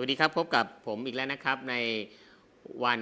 สวัสดีครับพบกับผมอีกแล้วนะครับในวัน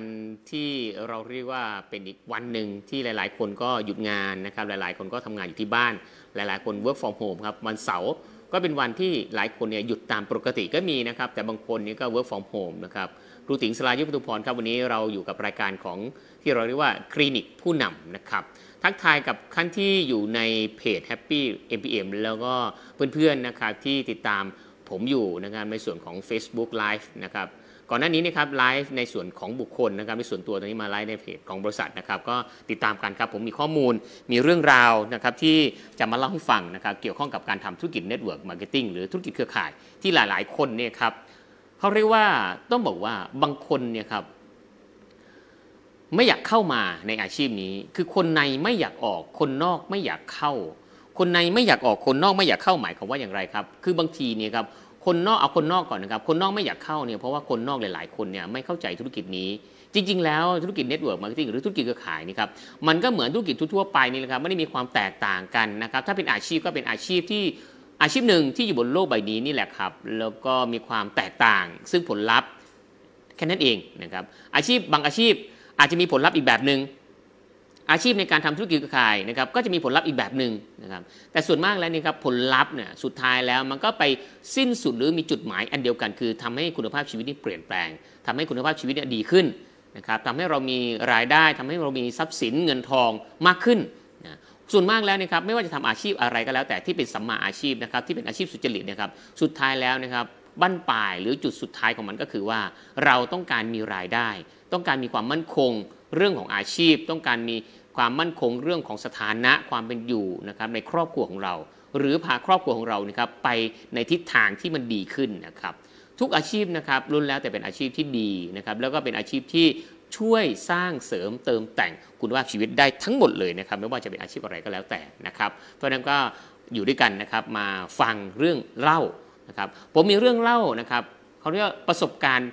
ที่เราเรียกว่าเป็นอีกวันหนึ่งที่หลาย ๆ คนก็หยุดงานนะครับหลาย ๆ คนก็ทำงานอยู่ที่บ้าน หลาย ๆ คน work from home ครับวันเสาร์ก็เป็นวันที่หลายคนเนี่ยหยุดตามปกติก็มีนะครับแต่บางคนนี่ก็ work from home นะครับครูติ๋งสลายุทธุพรครับวันนี้เราอยู่กับรายการของที่เราเรียกว่าคลินิกผู้นำนะครับทักทายกับขั้นที่อยู่ในเพจ Happy MPM แล้วก็เพื่อน ๆ นะครับที่ติดตาม ผมอยู่นะครับในส่วนของ Facebook Live นะครับก่อนหน้านี้นะครับไลฟ์ในส่วนของบุคคลนะครับในส่วนตัวตอนนี้มาไลฟ์ในเพจของบริษัทนะครับก็ติดตามกันครับผมมีข้อมูลมีเรื่องราวนะครับที่จะมาเล่าให้ฟังนะครับเกี่ยวข้องกับการทำธุรกิจ network marketing หรือธุรกิจเครือข่ายที่หลาย ๆ คนเนี่ยครับเขาเรียกว่าต้องบอกว่าบางคนเนี่ยครับไม่อยากเข้ามาในอาชีพนี้ คือคนในไม่อยากออกคนนอกไม่อยากเข้า คนในไม่อยากออกคนนอกไม่อยากเข้าหมายความว่าอย่างไรครับ คือบางทีเนี่ยครับคนนอกเอาคนนอกก่อนนะครับ คนนอกไม่อยากเข้าเนี่ยเพราะว่าคนนอกหลาย ๆ คนเนี่ยไม่เข้าใจธุรกิจนี้ จริง ๆ แล้วธุรกิจ network marketing หรือธุรกิจเครือข่ายนี่ครับมันก็เหมือนธุรกิจทั่วไปนี่แหละครับไม่ได้มีความแตกต่างกันนะครับถ้าเป็นอาชีพก็เป็นอาชีพที่อาชีพหนึ่งที่อยู่บนโลกใบนี้นี่แหละครับ แล้วก็มีความแตกต่าง ซึ่งผลลัพธ์แค่นั้นเองนะครับอาชีพบางอาชีพอาจจะมีผลลัพธ์อีกแบบหนึ่ง อาชีพในการทำธุรกิจเครือข่ายนะครับก็จะมีผลลัพธ์อีกแบบหนึ่งนะครับแต่ส่วนมากแล้วนี่ครับผลลัพธ์เนี่ยสุดท้ายแล้วมันก็ไปสิ้นสุดหรือมีจุดหมายอันเดียวกัน คือทำให้คุณภาพชีวิตนี่เปลี่ยนแปลงทำให้คุณภาพชีวิตเนี่ยดีขึ้นนะครับทำให้เรามีรายได้ทำให้เรามีทรัพย์สินเงินทองมากขึ้นนะส่วนมากแล้วนะครับไม่ว่าจะทำอาชีพอะไรก็แล้ว แต่ที่เป็นสัมมาอาชีพนะครับที่เป็นอาชีพสุจริตนะครับสุดท้ายแล้วนะครับบั้นปลายหรือจุดสุดท้ายของมันก็คือว่า เราต้องการมีรายได้ ต้องการมีความมั่นคง เรื่องของอาชีพ ต้องการมี ความมั่นคงเรื่องของสถานะความเป็นอยู่นะครับในครอบครัวของเรา หรือพาครอบครัวของเรานะครับไปในทิศทางที่มันดีขึ้นนะครับทุกอาชีพนะครับรุ่นแล้วแต่เป็นอาชีพที่ดีนะครับแล้วก็เป็นอาชีพที่ช่วยสร้างเสริมเติมแต่งคุณภาพชีวิตได้ทั้งหมดเลยนะครับ ไม่ว่าจะเป็นอาชีพอะไรก็แล้วแต่นะครับ เพราะนั้นก็อยู่ด้วยกันนะครับมาฟังเรื่องเล่านะครับผมมีเรื่องเล่านะครับเขาเรียกประสบการณ์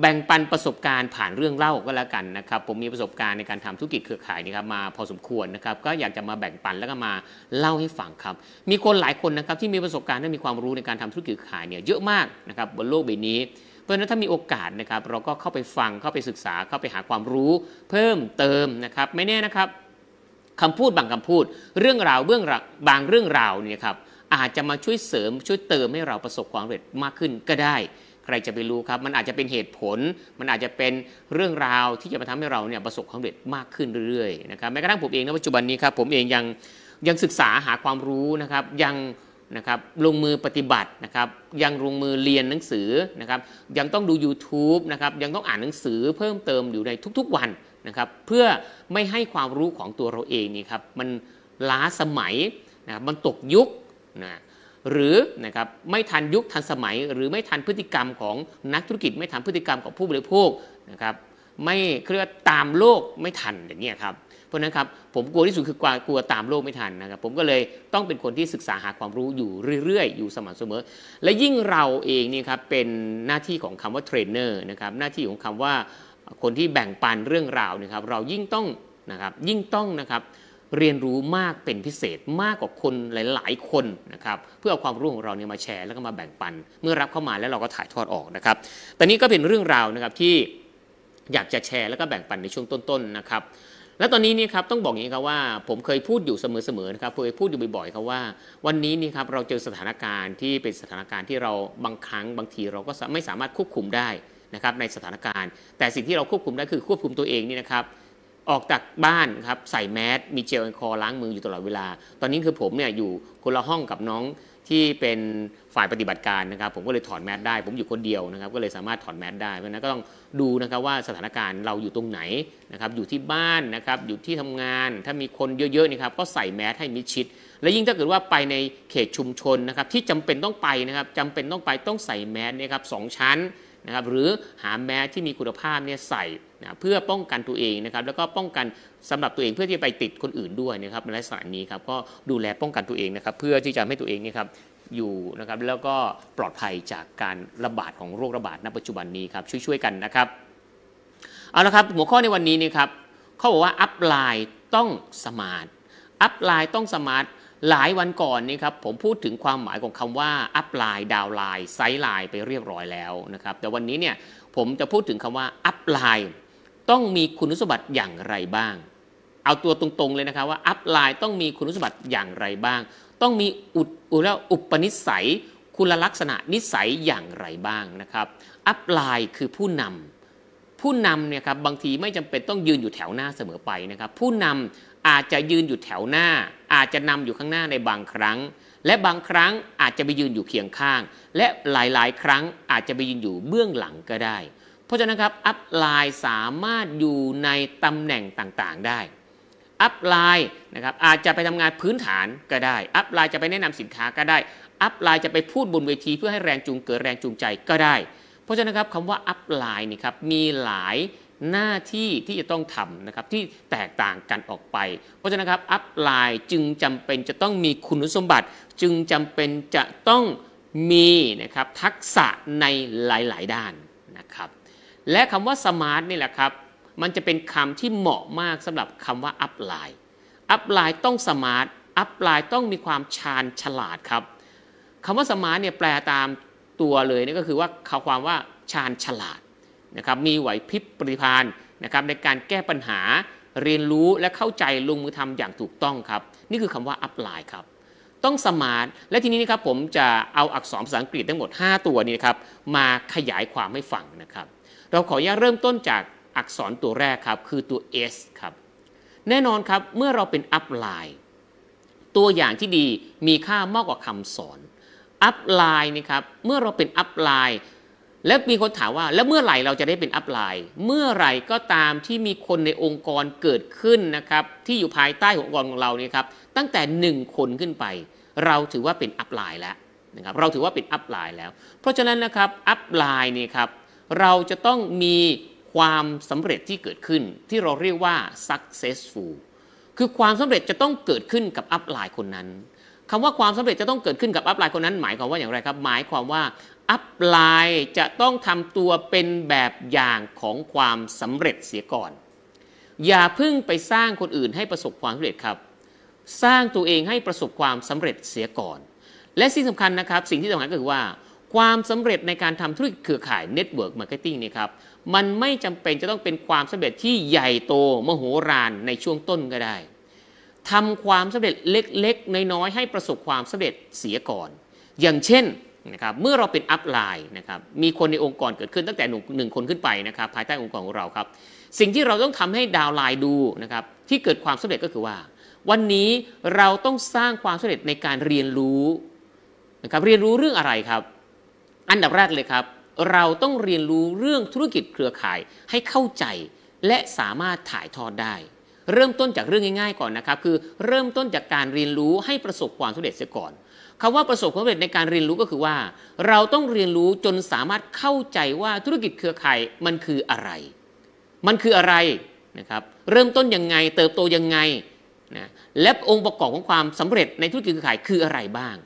แบ่งปันประสบการณ์ผ่านเรื่องเล่าก็แล้วกันนะครับ ผมมีประสบการณ์ในการทำธุรกิจเครือข่ายนี่ครับมาพอสมควรนะครับ ก็อยากจะมาแบ่งปันแล้วก็มาเล่าให้ฟังครับ มีคนหลายคนนะครับที่มีประสบการณ์และมีความรู้ในการทำธุรกิจเครือข่ายเนี่ยเยอะมากนะครับบนโลกใบนี้ เพราะฉะนั้นถ้ามีโอกาสนะครับ เราก็เข้าไปฟังเข้าไปศึกษาเข้าไปหาความรู้ เพิ่มเติมนะครับ ไม่แน่นะครับคำพูดบางคำพูด เรื่องราวเบื้องบางเรื่องราวเนี่ยครับอาจจะมาช่วยเสริมช่วยเติมให้เราประสบความสำเร็จมากขึ้นก็ได้ ใครจะไปรู้ครับ มันอาจจะเป็นเหตุผล มันอาจจะเป็นเรื่องราวที่จะมาทำให้เราเนี่ยประสบความสำเร็จมากขึ้นเรื่อยๆนะครับแม้กระทั่งผมเองในปัจจุบันนี้ครับผมเองยังยังศึกษาหาความรู้นะครับยังนะครับลงมือปฏิบัตินะครับยังลงมือเรียนหนังสือนะครับยังต้องดู YouTube นะครับยังต้องอ่านหนังสือเพิ่มเติมอยู่ในทุกๆวันนะครับเพื่อไม่ให้ความรู้ของตัวเราเองนี่ครับมันล้าสมัยนะมันตกยุคนะ หรือนะครับไม่ทันยุคทันสมัย หรือไม่ทันพฤติกรรมของนักธุรกิจ ไม่ทันพฤติกรรมของผู้บริโภคนะครับไม่เคลื่อนตามโลกไม่ทันอย่างนี้ครับเพราะนั้นครับผมกลัวที่สุดคือกลัวกลัวตามโลกไม่ทันนะครับผมก็เลยต้องเป็นคนที่ศึกษาหาความรู้อยู่เรื่อยๆ อยู่สม่ำเสมอ และยิ่งเราเองนี่ครับเป็นหน้าที่ของคำว่าเทรนเนอร์นะครับหน้าที่ของคำว่าคนที่แบ่งปันเรื่องราวนะครับเรายิ่งต้องนะครับยิ่งต้องนะครับ เรียนรู้มากเป็นพิเศษมากกว่าคนหลาย ๆ คนนะครับเพื่อเอาความรู้ของเราเนี่ยมาแชร์แล้วก็มาแบ่งปัน เมื่อรับเข้ามาแล้วเราก็ถ่ายทอดออกนะครับตอนนี้ก็เป็นเรื่องราวนะครับที่อยากจะแชร์แล้วก็แบ่งปันในช่วงต้น ๆ นะครับและตอนนี้นี่ครับต้องบอกอย่างนี้ครับว่าผมเคยพูดอยู่เสมอๆนะครับเคยพูดอยู่บ่อยๆครับว่า วันนี้นี่ครับเราเจอสถานการณ์ที่เป็นสถานการณ์ที่เราบางครั้งบางทีเราก็ไม่สามารถควบคุมได้นะครับในสถานการณ์ แต่สิ่งที่เราควบคุมได้คือควบคุมตัวเองนี่นะครับ ออกจากบ้านครับใส่แมสมีเจลแอลกอฮอล์ล้างมืออยู่ตลอดเวลา ตอนนี้คือผมเนี่ยอยู่คนละห้องกับน้องที่เป็นฝ่ายปฏิบัติการนะครับ ผมก็เลยถอดแมสได้ ผมอยู่คนเดียวนะครับ ก็เลยสามารถถอดแมสได้เพราะนั้นก็ต้องดูนะครับว่าสถานการณ์เราอยู่ตรงไหนนะครับ อยู่ที่บ้านนะครับ อยู่ที่ทำงาน ถ้ามีคนเยอะๆนี่ครับ ก็ใส่แมสให้มิดชิด และยิ่งถ้าเกิดว่าไปในเขตชุมชนนะครับ ที่จำเป็นต้องไปนะครับจำเป็นต้องไปต้องใส่แมสเนี่ยครับสองชั้นนะครับ หรือหาแมสที่มีคุณภาพเนี่ยใส่ นะเพื่อป้องกันตัวเองนะครับแล้วก็ป้องกันสำหรับตัวเองเพื่อที่จะไปติดคนอื่นด้วยนะครับในลักษณะนี้ครับก็ดูแลป้องกันตัวเองนะครับเพื่อที่จะให้ตัวเองนี่ครับอยู่นะครับแล้วก็ปลอดภัยจากการระบาดของโรคระบาดณปัจจุบันนี้ครับช่วยๆกันนะครับเอาละครับหัวข้อในวันนี้นี่ครับเขาบอกว่า upline ต้อง smart upline ต้อง smart หลายวันก่อนนี่ครับผมพูดถึงความหมายของคำว่า up line down line side line ไปเรียบร้อยแล้วนะครับแต่วันนี้เนี่ยผมจะพูดถึงคำว่า up line ต้องมีคุณสมบัติอย่างไรบ้าง เอาตัวตรงๆเลยนะครับว่า up line ต้องมีคุณสมบัติอย่างไรบ้าง ต้องมีอุดอุแล้วอุปนิสัย คุณลักษณะนิสัยอย่างไรบ้างนะครับ up line คือผู้นำผู้นำเนี่ยครับบางทีไม่จำเป็นต้องยืนอยู่แถวหน้าเสมอไปนะครับ ผู้นำอาจจะยืนอยู่แถวหน้า อาจจะนำอยู่ข้างหน้าในบางครั้ง และบางครั้งอาจจะไปยืนอยู่เคียงข้าง และหลายๆ ครั้งอาจจะไปยืนอยู่เบื้องหลังก็ได้ เพราะฉะนั้นครับ upline สามารถอยู่ในตำแหน่งต่างๆได้ upline นะครับอาจจะไปทำงานพื้นฐานก็ได้ upline จะไปแนะนำสินค้าก็ได้ upline จะไปพูดบนเวทีเพื่อให้แรงจูงเกิดแรงจูงใจก็ได้ เพราะฉะนั้นครับคำว่า upline นี่ครับมีหลายหน้าที่ที่จะต้องทำนะครับที่แตกต่างกันออกไป เพราะฉะนั้นครับ upline จึงจำเป็นจะต้องมีคุณสมบัติ จึงจำเป็นจะต้องมีนะครับทักษะในหลาย ๆ ด้าน และคำว่า smart นี่แหละครับ มันจะเป็นคำที่เหมาะมากสำหรับคำว่า upline upline ต้อง smart upline ต้องมีความชาญฉลาดครับคำว่า smart เนี่ยแปลตามตัวเลยนี่ก็คือว่าข่าวความว่าชาญฉลาดนะครับมีไหวพริบปฏิภาณนะครับในการแก้ปัญหาเรียนรู้และเข้าใจลงมือทำอย่างถูกต้องครับ นี่คือคำว่า upline ครับต้อง smart และทีนี้นะครับผมจะเอาอักษรภาษาอังกฤษทั้งหมด 5 ตัวนี้ครับมาขยายความให้ฟังนะครับ เราขออนุญาตเริ่มต้นจากอักษรตัวแรกครับ คือตัว S ครับ แน่นอนครับเมื่อเราเป็น upline ตัวอย่างที่ดีมีค่ามากกว่าคำสอน upline นี่ครับเมื่อเราเป็น upline แล้วมีคนถามว่าแล้วเมื่อไหร่เราจะได้เป็น upline เมื่อไหร่ก็ตามที่มีคนในองค์กรเกิดขึ้นนะครับที่อยู่ภายใต้ขององค์กรของเราเนี่ยครับตั้งแต่ 1 คนขึ้นไป เราถือว่าเป็น upline แล้วนะครับเราถือว่าเป็น upline แล้ว เพราะฉะนั้นนะครับ upline นี่ครับ เราจะต้องมีความสำเร็จที่เกิดขึ้น ที่เราเรียกว่า successful คือความสำเร็จจะต้องเกิดขึ้นกับ upline คนนั้นคำว่าความสำเร็จจะต้องเกิดขึ้นกับ upline คนนั้น หมายความว่าอย่างไรครับ หมายความว่า upline จะต้องทำตัวเป็นแบบอย่างของความสำเร็จเสียก่อน อย่าเพิ่งไปสร้างคนอื่นให้ประสบความสำเร็จครับ สร้างตัวเองให้ประสบความสำเร็จเสียก่อน และสิ่งสำคัญนะครับ สิ่งที่สำคัญก็คือว่า ความสำเร็จในการทำธุรกิจเครือข่าย network marketing นี่ครับมันไม่จำเป็นจะต้องเป็นความสำเร็จที่ใหญ่โตมโหฬารในช่วงต้นก็ได้ทำความสำเร็จเล็กๆ น้อยๆ ให้ประสบความสำเร็จเสียก่อน อย่างเช่นนะครับเมื่อเราเป็น upline นะครับมีคนในองค์กรเกิดขึ้นตั้งแต่หนึ่งคนขึ้นไปนะครับภายใต้องค์กรของเราครับ สิ่งที่เราต้องทำให้ downline ดูนะครับที่เกิดความสำเร็จก็คือว่า วันนี้เราต้องสร้างความสำเร็จในการเรียนรู้นะครับเรียนรู้เรื่องอะไรครับ อันดับแรกเลยครับ เราต้องเรียนรู้เรื่องธุรกิจเครือข่ายให้เข้าใจและสามารถถ่ายทอดได้ เริ่มต้นจากเรื่องง่ายๆก่อนนะครับ คือเริ่มต้นจากการเรียนรู้ให้ประสบความสำเร็จเสียก่อนคำว่าประสบความสำเร็จในการเรียนรู้ก็คือว่า เราต้องเรียนรู้จนสามารถเข้าใจว่าธุรกิจเครือข่ายมันคืออะไร มันคืออะไรนะครับเริ่มต้นยังไงเติบโตยังไงนะและองค์ประกอบของความสำเร็จในธุรกิจเครือข่ายคืออะไรบ้าง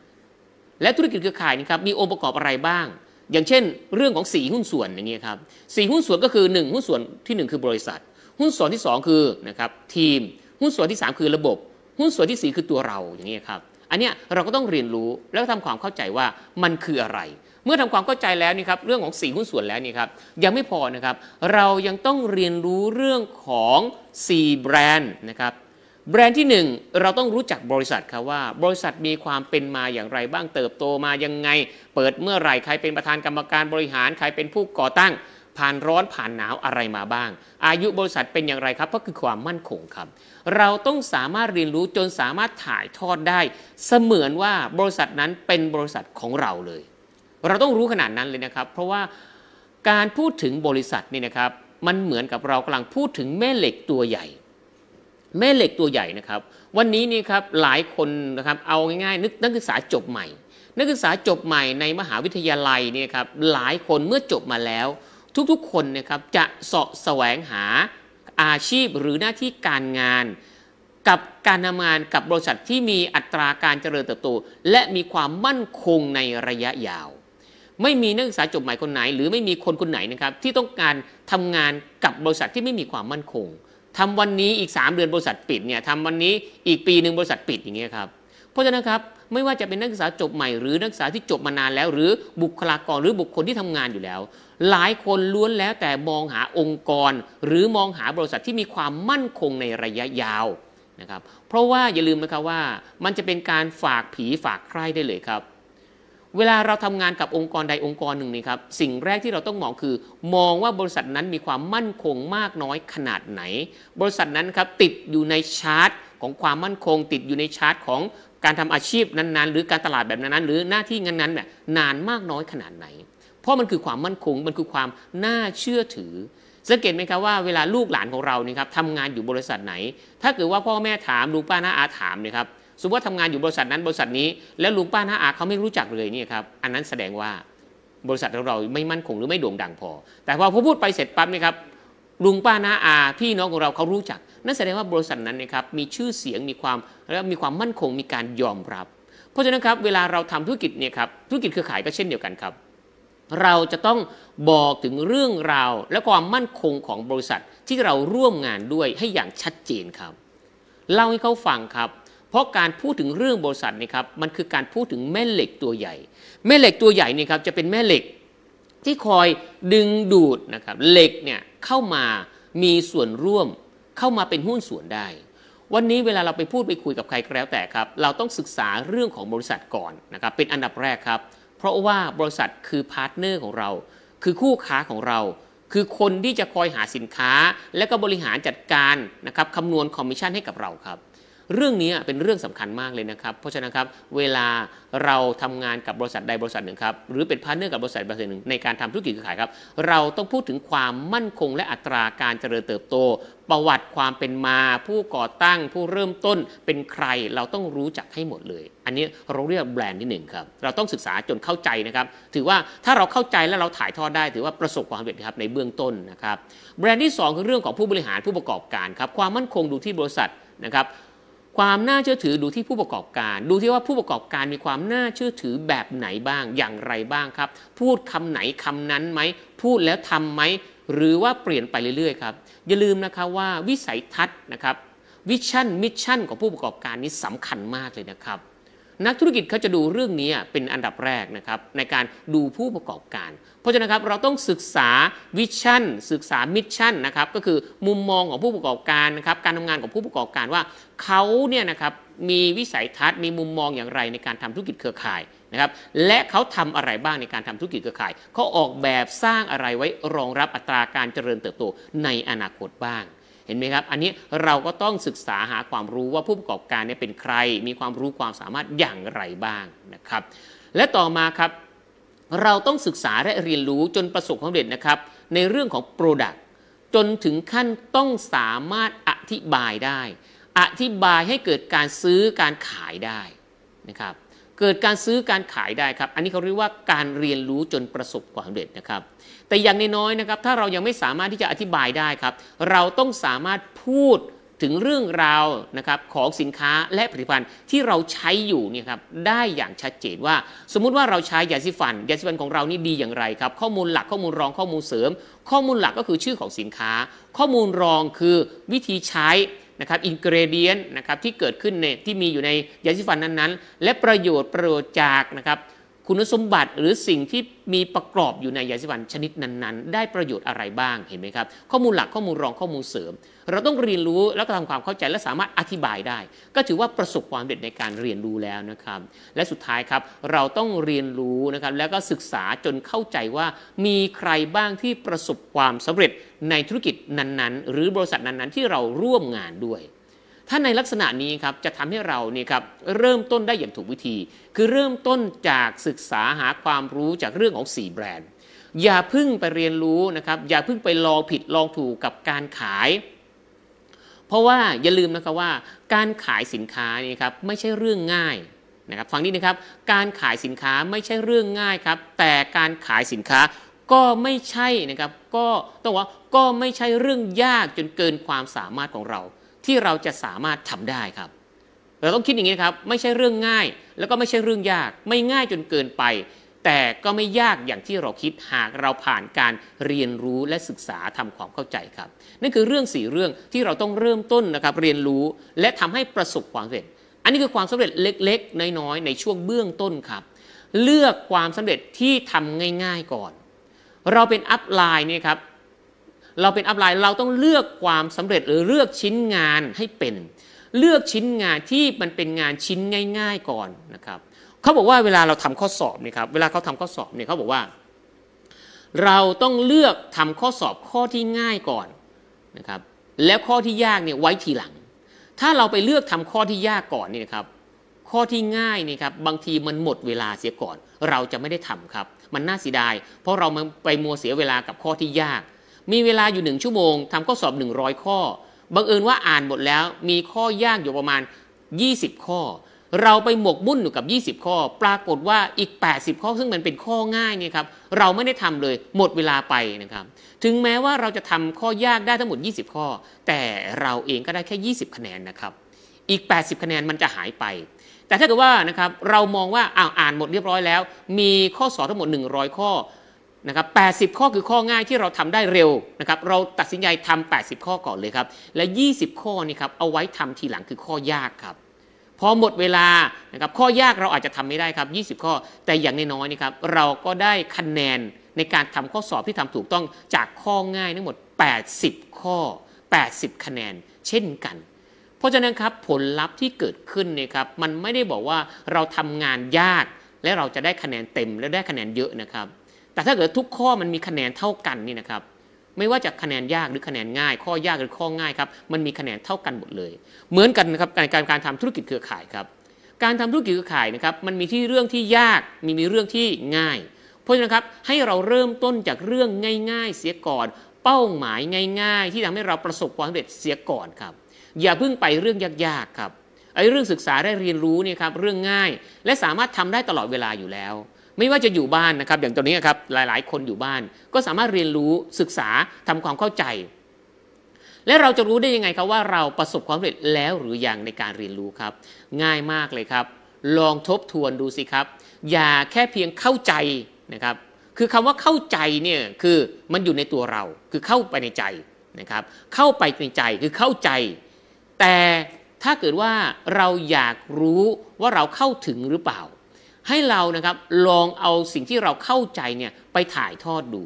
และธุรกิจเครือข่ายนี่ครับมีองค์ประกอบอะไรบ้าง อย่างเช่น เรื่องของสีหุ้นส่วนอย่างนี้ครับสีหุ้นส่วนก็คือ 1 หุ้นส่วนที่ 1 คือบริษัท หุ้นส่วนที่ 2 คือนะครับทีม หุ้นส่วนที่ 3 คือระบบ หุ้นส่วนที่ 4 คือตัวเราอย่างนี้ครับอันนี้เราก็ต้องเรียนรู้แล้วทำความเข้าใจว่ามันคืออะไร เมื่อทำความเข้าใจแล้วนี่ครับเรื่องของสีหุ้นส่วนแล้วนี่ครับยังไม่พอนะครับเรายังต้องเรียนรู้เรื่องของ4แบรนด์นะครับ แบรนด์ที่ 1 เราต้องรู้จักบริษัทครับว่า บริษัทมีความเป็นมาอย่างไรบ้างเติบโตมายังไง เปิดเมื่อไหร่ใครเป็นประธานกรรมการบริหารใครเป็นผู้ก่อตั้ง ผ่านร้อนผ่านหนาวอะไรมาบ้าง อายุบริษัทเป็นอย่างไรครับก็คือความมั่นคงครับ เราต้องสามารถเรียนรู้จนสามารถถ่ายทอดได้ เสมือนว่าบริษัทนั้นเป็นบริษัทของเราเลย เราต้องรู้ขนาดนั้นเลยนะครับ เพราะว่าการพูดถึงบริษัทนี่นะครับมันเหมือนกับเรากำลังพูดถึงแม่เหล็กตัวใหญ่ แม่เหล็กตัวใหญ่นะครับ วันนี้นี่ครับหลายคนนะครับเอาง่ายๆนึกนักศึกษาจบใหม่ นักศึกษาจบใหม่ในมหาวิทยาลัยนี่ครับหลายคนเมื่อจบมาแล้ว ทุกๆคนนะครับจะเสาะแสวงหาอาชีพหรือหน้าที่การงาน กับการทำงานกับบริษัทที่มีอัตราการเจริญเติบโต และมีความมั่นคงในระยะยาว ไม่มีนักศึกษาจบใหม่คนไหน หรือไม่มีคนคนไหนนะครับที่ต้องการทำงานกับบริษัทที่ไม่มีความมั่นคง ทำวันนี้อีก 3 เดือนบริษัทปิดเนี่ยทำวันนี้อีกปีหนึ่งบริษัทปิดอย่างเงี้ยครับเพราะฉะนั้นครับไม่ว่าจะเป็นนักศึกษาจบใหม่หรือนักศึกษาที่จบมานานแล้ว หรือบุคลากรหรือบุคคลที่ทำงานอยู่แล้ว หลายคนล้วนแล้วแต่มองหาองค์กร หรือมองหาบริษัทที่มีความมั่นคงในระยะยาวนะครับเพราะว่าอย่าลืมนะครับว่ามันจะเป็นการฝากผีฝากใครได้เลยครับ เวลาเราทำงานกับองค์กรใดองค์กรหนึ่งนี่ครับสิ่งแรกที่เราต้องมองคือ มองว่าบริษัทนั้นมีความมั่นคงมากน้อยขนาดไหน บริษัทนั้นครับติดอยู่ในชาร์ตของความมั่นคง ติดอยู่ในชาร์ตของการทำอาชีพนั้นๆ หรือการตลาดแบบนั้นๆ หรือหน้าที่นั้นๆเนี่ยนานมากน้อยขนาดไหน เพราะมันคือความมั่นคงมันคือความน่าเชื่อถือสังเกตไหมครับว่าเวลาลูกหลานของเรานี่ครับทำงานอยู่บริษัทไหน ถ้าเกิดว่าพ่อแม่ถามลุงป้าน้าอาถามเนี่ยครับ สมมติว่าทำงานอยู่บริษัทนั้นบริษัทนี้แล้วลุงป้าน้าอาเขาไม่รู้จักเลยนี่ครับอันนั้นแสดงว่าบริษัทของเราไม่มั่นคงหรือไม่โด่งดังพอ แต่พอพูดไปเสร็จปั๊บนี่ครับลุงป้าน้าอาพี่น้องของเราเขารู้จัก นั่นแสดงว่าบริษัทนั้นนะครับมีชื่อเสียงมีความแล้วมีความมั่นคงมีการยอมรับ เพราะฉะนั้นครับเวลาเราทำธุรกิจเนี่ยครับธุรกิจเครือข่ายก็เช่นเดียวกันครับ เราจะต้องบอกถึงเรื่องราวและความมั่นคงของบริษัทที่เราร่วมงานด้วยให้อย่างชัดเจนครับเล่าให้เขาฟังครับ เพราะการพูดถึงเรื่องบริษัทนี่ครับมันคือการพูดถึงแม่เหล็กตัวใหญ่ แม่เหล็กตัวใหญ่นี่ครับจะเป็นแม่เหล็กที่คอยดึงดูดนะครับเหล็กเนี่ยเข้ามามีส่วนร่วมเข้ามาเป็นหุ้นส่วนได้ วันนี้เวลาเราไปพูดไปคุยกับใครก็แล้วแต่ครับ เราต้องศึกษาเรื่องของบริษัทก่อนนะครับเป็นอันดับแรกครับ เพราะว่าบริษัทคือ partner ของเรา คือคู่ค้าของเรา คือคนที่จะคอยหาสินค้า และก็บริหารจัดการนะครับคำนวณคอมมิชชั่นให้กับเราครับ เรื่องนี้เป็นเรื่องสำคัญมากเลยนะครับ เพราะฉะนั้นครับเวลาเราทำงานกับบริษัทใดบริษัทหนึ่งครับหรือเป็น partner กับบริษัทบริษัทหนึ่งในการทำธุรกิจขายครับ เราต้องพูดถึงความมั่นคงและอัตราการเจริญเติบโต ประวัติความเป็นมา ผู้ก่อตั้งผู้เริ่มต้นเป็นใครเราต้องรู้จักให้หมดเลย อันนี้เราเรียกแบรนด์ที่หนึ่งครับเราต้องศึกษาจนเข้าใจนะครับถือว่าถ้าเราเข้าใจและเราถ่ายทอดได้ ถือว่าประสบความสำเร็จครับในเบื้องต้นนะครับแบรนด์ที่ 2 คือเรื่องของผู้บริหารผู้ประกอบการครับความมั่นคงดูที่บริษัทนะครับ ความน่าเชื่อถือดูที่ผู้ประกอบการ ดูที่ว่าผู้ประกอบการมีความน่าเชื่อถือแบบไหนบ้างอย่างไรบ้างครับ พูดคำไหนคำนั้นไหมพูดแล้วทำไหมหรือว่าเปลี่ยนไปเรื่อยๆครับอย่าลืมนะครับว่าวิสัยทัศน์นะครับ vision mission ของผู้ประกอบการนี้สำคัญมากเลยนะครับ นักธุรกิจเขาจะดูเรื่องนี้เป็นอันดับแรกนะครับในการดูผู้ประกอบการ เพราะฉะนั้นครับเราต้องศึกษา vision ศึกษา mission นะครับก็คือมุมมองของผู้ประกอบการนะครับการทำงานของผู้ประกอบการว่า เขาเนี่ยนะครับมีวิสัยทัศน์มีมุมมองอย่างไรในการทำธุรกิจเครือข่ายนะครับและเขาทำอะไรบ้างในการทำธุรกิจเครือข่ายเขาออกแบบสร้างอะไรไว้รองรับอัตราการเจริญเติบโตในอนาคตบ้างเห็นไหมครับ อันนี้เราก็ต้องศึกษาหาความรู้ว่าผู้ประกอบการเนี่ยเป็นใคร มีความรู้ความสามารถอย่างไรบ้างนะครับ และต่อมาครับ เราต้องศึกษาและเรียนรู้จนประสบความสำเร็จนะครับ ในเรื่องของ Product จนถึงขั้นต้องสามารถอธิบายได้ อธิบายให้เกิดการซื้อการขายได้นะครับ เกิดการซื้อการขายได้ครับ อันนี้เขาเรียกว่าการเรียนรู้จนประสบความสำเร็จนะครับ แต่อย่างน้อยๆนะครับ ถ้าเรายังไม่สามารถที่จะอธิบายได้ครับ เราต้องสามารถพูดถึงเรื่องราวนะครับของสินค้าและผลิตภัณฑ์ที่เราใช้อยู่เนี่ยครับได้อย่างชัดเจนว่า สมมุติว่าเราใช้ยาสีฟันยาสีฟันของเรานี่ดีอย่างไรครับ ข้อมูลหลักข้อมูลรองข้อมูลเสริม ข้อมูลหลักก็คือชื่อของสินค้า ข้อมูลรองคือวิธีใช้ นะครับอินกรเดียนนะครับที่เกิดขึ้นในที่มีอยู่ในยาสีฟันนั้นๆ และประโยชน์ประโยชน์จากนะครับ คุณสมบัติหรือสิ่งที่มีประกอบอยู่ในยาสีฟันชนิดนั้นๆ ได้ประโยชน์อะไรบ้างเห็นไหมครับ ข้อมูลหลักข้อมูลรองข้อมูลเสริม เราต้องเรียนรู้แล้วก็ทำความเข้าใจและสามารถอธิบายได้ ก็ถือว่าประสบความสำเร็จในการเรียนรู้แล้วนะครับ และสุดท้ายครับเราต้องเรียนรู้นะครับแล้วก็ศึกษาจนเข้าใจว่ามีใครบ้างที่ประสบความสำเร็จในธุรกิจนั้นๆ หรือบริษัทนั้นๆ ที่เราร่วมงานด้วย ถ้าในลักษณะนี้ครับจะทำให้เราเนี่ยครับเริ่มต้นได้อย่างถูกวิธี คือเริ่มต้นจากศึกษาหาความรู้จากเรื่องของ 4 แบรนด์ อย่าพึ่งไปเรียนรู้นะครับอย่าพึ่งไปลองผิดลองถูกกับการขาย เพราะว่าอย่าลืมนะครับว่าการขายสินค้านี่ครับไม่ใช่เรื่องง่ายนะครับฟังนี้นะครับการขายสินค้าไม่ใช่เรื่องง่ายครับแต่การขายสินค้าก็ไม่ใช่นะครับก็ต้องว่าก็ไม่ใช่เรื่องยากจนเกินความสามารถของเรา ที่เราจะสามารถทำได้ครับ เราต้องคิดอย่างนี้นะครับ ไม่ใช่เรื่องง่าย แล้วก็ไม่ใช่เรื่องยาก ไม่ง่ายจนเกินไป แต่ก็ไม่ยากอย่างที่เราคิดหากเราผ่านการเรียนรู้และศึกษาทำความเข้าใจครับนั่นคือเรื่องสี่เรื่องที่เราต้องเริ่มต้นนะครับ เรียนรู้และทำให้ประสบความสำเร็จ อันนี้คือความสำเร็จเล็กๆ น้อยๆในช่วงเบื้องต้นครับ เลือกความสำเร็จที่ทำง่าย ๆก่อน เราเป็นอัพไลน์เนี่ยครับ เราเป็นอัพไลน์เราต้องเลือกความสำเร็จหรือเลือกชิ้นงานให้เป็น เลือกชิ้นงานที่มันเป็นงานชิ้นง่าย ๆก่อนนะครับเขาบอกว่าเวลาเราทำข้อสอบเนี่ยครับเวลาเขาทำข้อสอบเนี่ยเขาบอกว่า เราต้องเลือกทำข้อสอบข้อที่ง่ายก่อนนะครับแล้วข้อที่ยากเนี่ยไว้ทีหลัง ถ้าเราไปเลือกทำข้อที่ยากก่อนนี่นะครับข้อที่ง่ายนี่ครับบางทีมันหมดเวลาเสียก่อน เราจะไม่ได้ทำครับ มันน่าเสียดาย เพราะเราไปมัวเสียเวลากับข้อที่ยาก มีเวลาอยู่หนึ่งชั่วโมงทำข้อสอบ 100 ข้อ บังเอิญว่าอ่านหมดแล้ว มีข้อยากอยู่ประมาณ 20 ข้อ เราไปหมกมุ่นอยู่กับ 20 ข้อ ปรากฏว่าอีก 80 ข้อซึ่งมันเป็นข้อง่ายเนี่ยครับเราไม่ได้ทำเลยหมดเวลาไปนะครับ ถึงแม้ว่าเราจะทำข้อยากได้ทั้งหมด 20 ข้อ แต่เราเองก็ได้แค่ 20 คะแนนนะครับอีก 80 คะแนนมันจะหายไป แต่ถ้าเกิดว่านะครับเรามองว่าอ้าวอ่านหมดเรียบร้อยแล้ว มีข้อสอบทั้งหมด 100 ข้อ นะครับ80 ข้อคือข้อง่ายที่เราทำได้เร็วนะครับ เราตัดสินใจทำ80 ข้อก่อนเลยครับ และ 20 ข้อนี่ครับเอาไว้ทำทีหลังคือข้อยากครับพอหมดเวลานะครับข้อยากเราอาจจะทำไม่ได้ครับ 20 ข้อ แต่อย่างน้อยๆนี่ครับเราก็ได้คะแนนในการทำข้อสอบที่ทำถูกต้องจากข้อง่ายทั้งหมด 80 ข้อ 80 คะแนน เช่นกัน เพราะฉะนั้นครับผลลัพธ์ที่เกิดขึ้นเนี่ยครับมันไม่ได้บอกว่าเราทำงานยาก และเราจะได้คะแนนเต็มและได้คะแนนเยอะนะครับ แต่ถ้าเกิดทุกข้อมันมีคะแนนเท่ากันนี่นะครับ ไม่ว่าจะคะแนนยากหรือคะแนนง่าย ข้อยากหรือข้อง่ายครับมันมีคะแนนเท่ากันหมดเลย เหมือนกันนะครับในการการทำธุรกิจเครือข่ายครับการทำธุรกิจเครือข่ายนะครับมันมีที่เรื่องที่ยากมีมีเรื่องที่ง่าย เพราะฉะนั้นครับให้เราเริ่มต้นจากเรื่องง่าย ๆ เสียก่อน เป้าหมายง่าย ๆ ที่ทำให้เราประสบความสำเร็จเสียก่อนครับ อย่าเพิ่งไปเรื่องยากๆครับไอ้เรื่องศึกษาได้เรียนรู้เนี่ยครับเรื่องง่าย และสามารถทำได้ตลอดเวลาอยู่แล้ว ไม่ว่าจะอยู่บ้านนะครับ อย่างตอนนี้ครับหลาย ๆ คนอยู่บ้าน ก็สามารถเรียนรู้ศึกษาทำความเข้าใจ และเราจะรู้ได้ยังไงครับว่าเราประสบความสำเร็จแล้วหรือยังในการเรียนรู้ครับ ง่ายมากเลยครับ ลองทบทวนดูสิครับ อย่าแค่เพียงเข้าใจนะครับ คือคำว่าเข้าใจเนี่ยคือมันอยู่ในตัวเรา คือเข้าไปในใจนะครับ เข้าไปในใจคือเข้าใจ แต่ถ้าเกิดว่าเราอยากรู้ว่าเราเข้าถึงหรือเปล่า ให้เรานะครับลองเอาสิ่งที่เราเข้าใจเนี่ยไปถ่ายทอดดู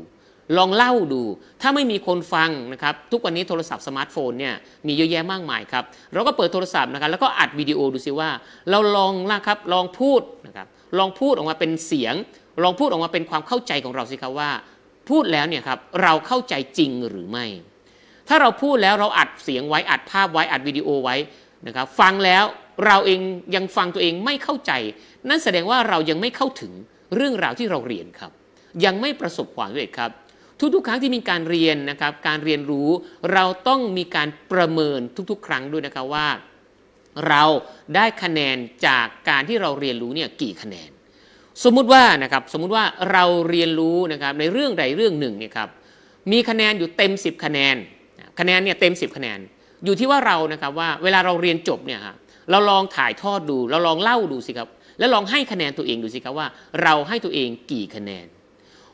ลองเล่าดู ถ้าไม่มีคนฟังนะครับทุกวันนี้โทรศัพท์สมาร์ทโฟนเนี่ยมีเยอะแยะมากมายครับเราก็เปิดโทรศัพท์นะครับแล้วก็อัดวิดีโอดูซิว่า เราลองนะครับลองพูดนะครับลองพูดออกมาเป็นเสียง ลองพูดออกมาเป็นความเข้าใจของเราสิครับว่า พูดแล้วเนี่ยครับเราเข้าใจจริงหรือไม่ ถ้าเราพูดแล้วเราอัดเสียงไว้อัดภาพไว้อัดวิดีโอไว้นะครับฟังแล้วเราเองยังฟังตัวเองไม่เข้าใจ นั่นแสดงว่าเรายังไม่เข้าถึงเรื่องราวที่เราเรียนครับ ยังไม่ประสบความสำเร็จครับ ทุกๆ ครั้งที่มีการเรียนนะครับการเรียนรู้เราต้องมีการประเมินทุกๆ ครั้งด้วยนะครับว่า เราได้คะแนนจากการที่เราเรียนรู้เนี่ยกี่คะแนน สมมุติว่านะครับสมมุติว่าเราเรียนรู้นะครับในเรื่องใดเรื่องหนึ่งเนี่ยครับมีคะแนนอยู่เต็ม 10 คะแนน คะแนนเนี่ยเต็ม 10 คะแนน อยู่ที่ว่าเรานะครับว่าเวลาเราเรียนจบเนี่ยครับเราลองถ่ายทอดดู เราลองเล่าดูสิครับ แล้วลองให้คะแนนตัวเองดูสิครับว่า เราให้ตัวเองกี่คะแนน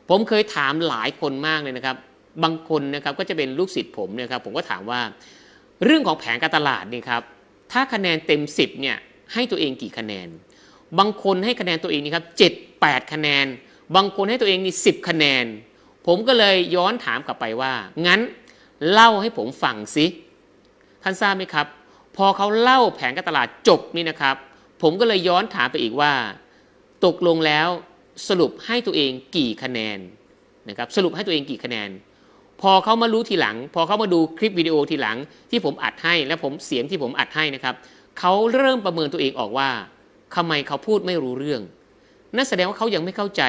ผมเคยถามหลายคนมากเลยนะครับ บางคนนะครับก็จะเป็นลูกศิษย์ผมเนี่ยครับผมก็ถามว่า เรื่องของแผนการตลาดนี่ครับถ้าคะแนนเต็ม 10เนี่ยให้ตัวเองกี่คะแนน บางคนให้คะแนนตัวเองนี่ครับเจ็ดแปดคะแนน บางคนให้ตัวเองนี่สิบคะแนน ผมก็เลยย้อนถามกลับไปว่า งั้นเล่าให้ผมฟังสิท่านทราบไหมครับ พอเขาเล่าแผนการตลาดจบนี่นะครับ ผมก็เลยย้อนถามไปอีกว่า ตกลงแล้วสรุปให้ตัวเองกี่คะแนนนะครับสรุปให้ตัวเองกี่คะแนน พอเขามารู้ทีหลัง พอเขามาดูคลิปวิดีโอทีหลังที่ผมอัดให้และผมเสียงที่ผมอัดให้นะครับเขาเริ่มประเมินตัวเองออกว่าทำไมเขาพูดไม่รู้เรื่อง นั่นแสดงว่าเขายังไม่เข้าใจ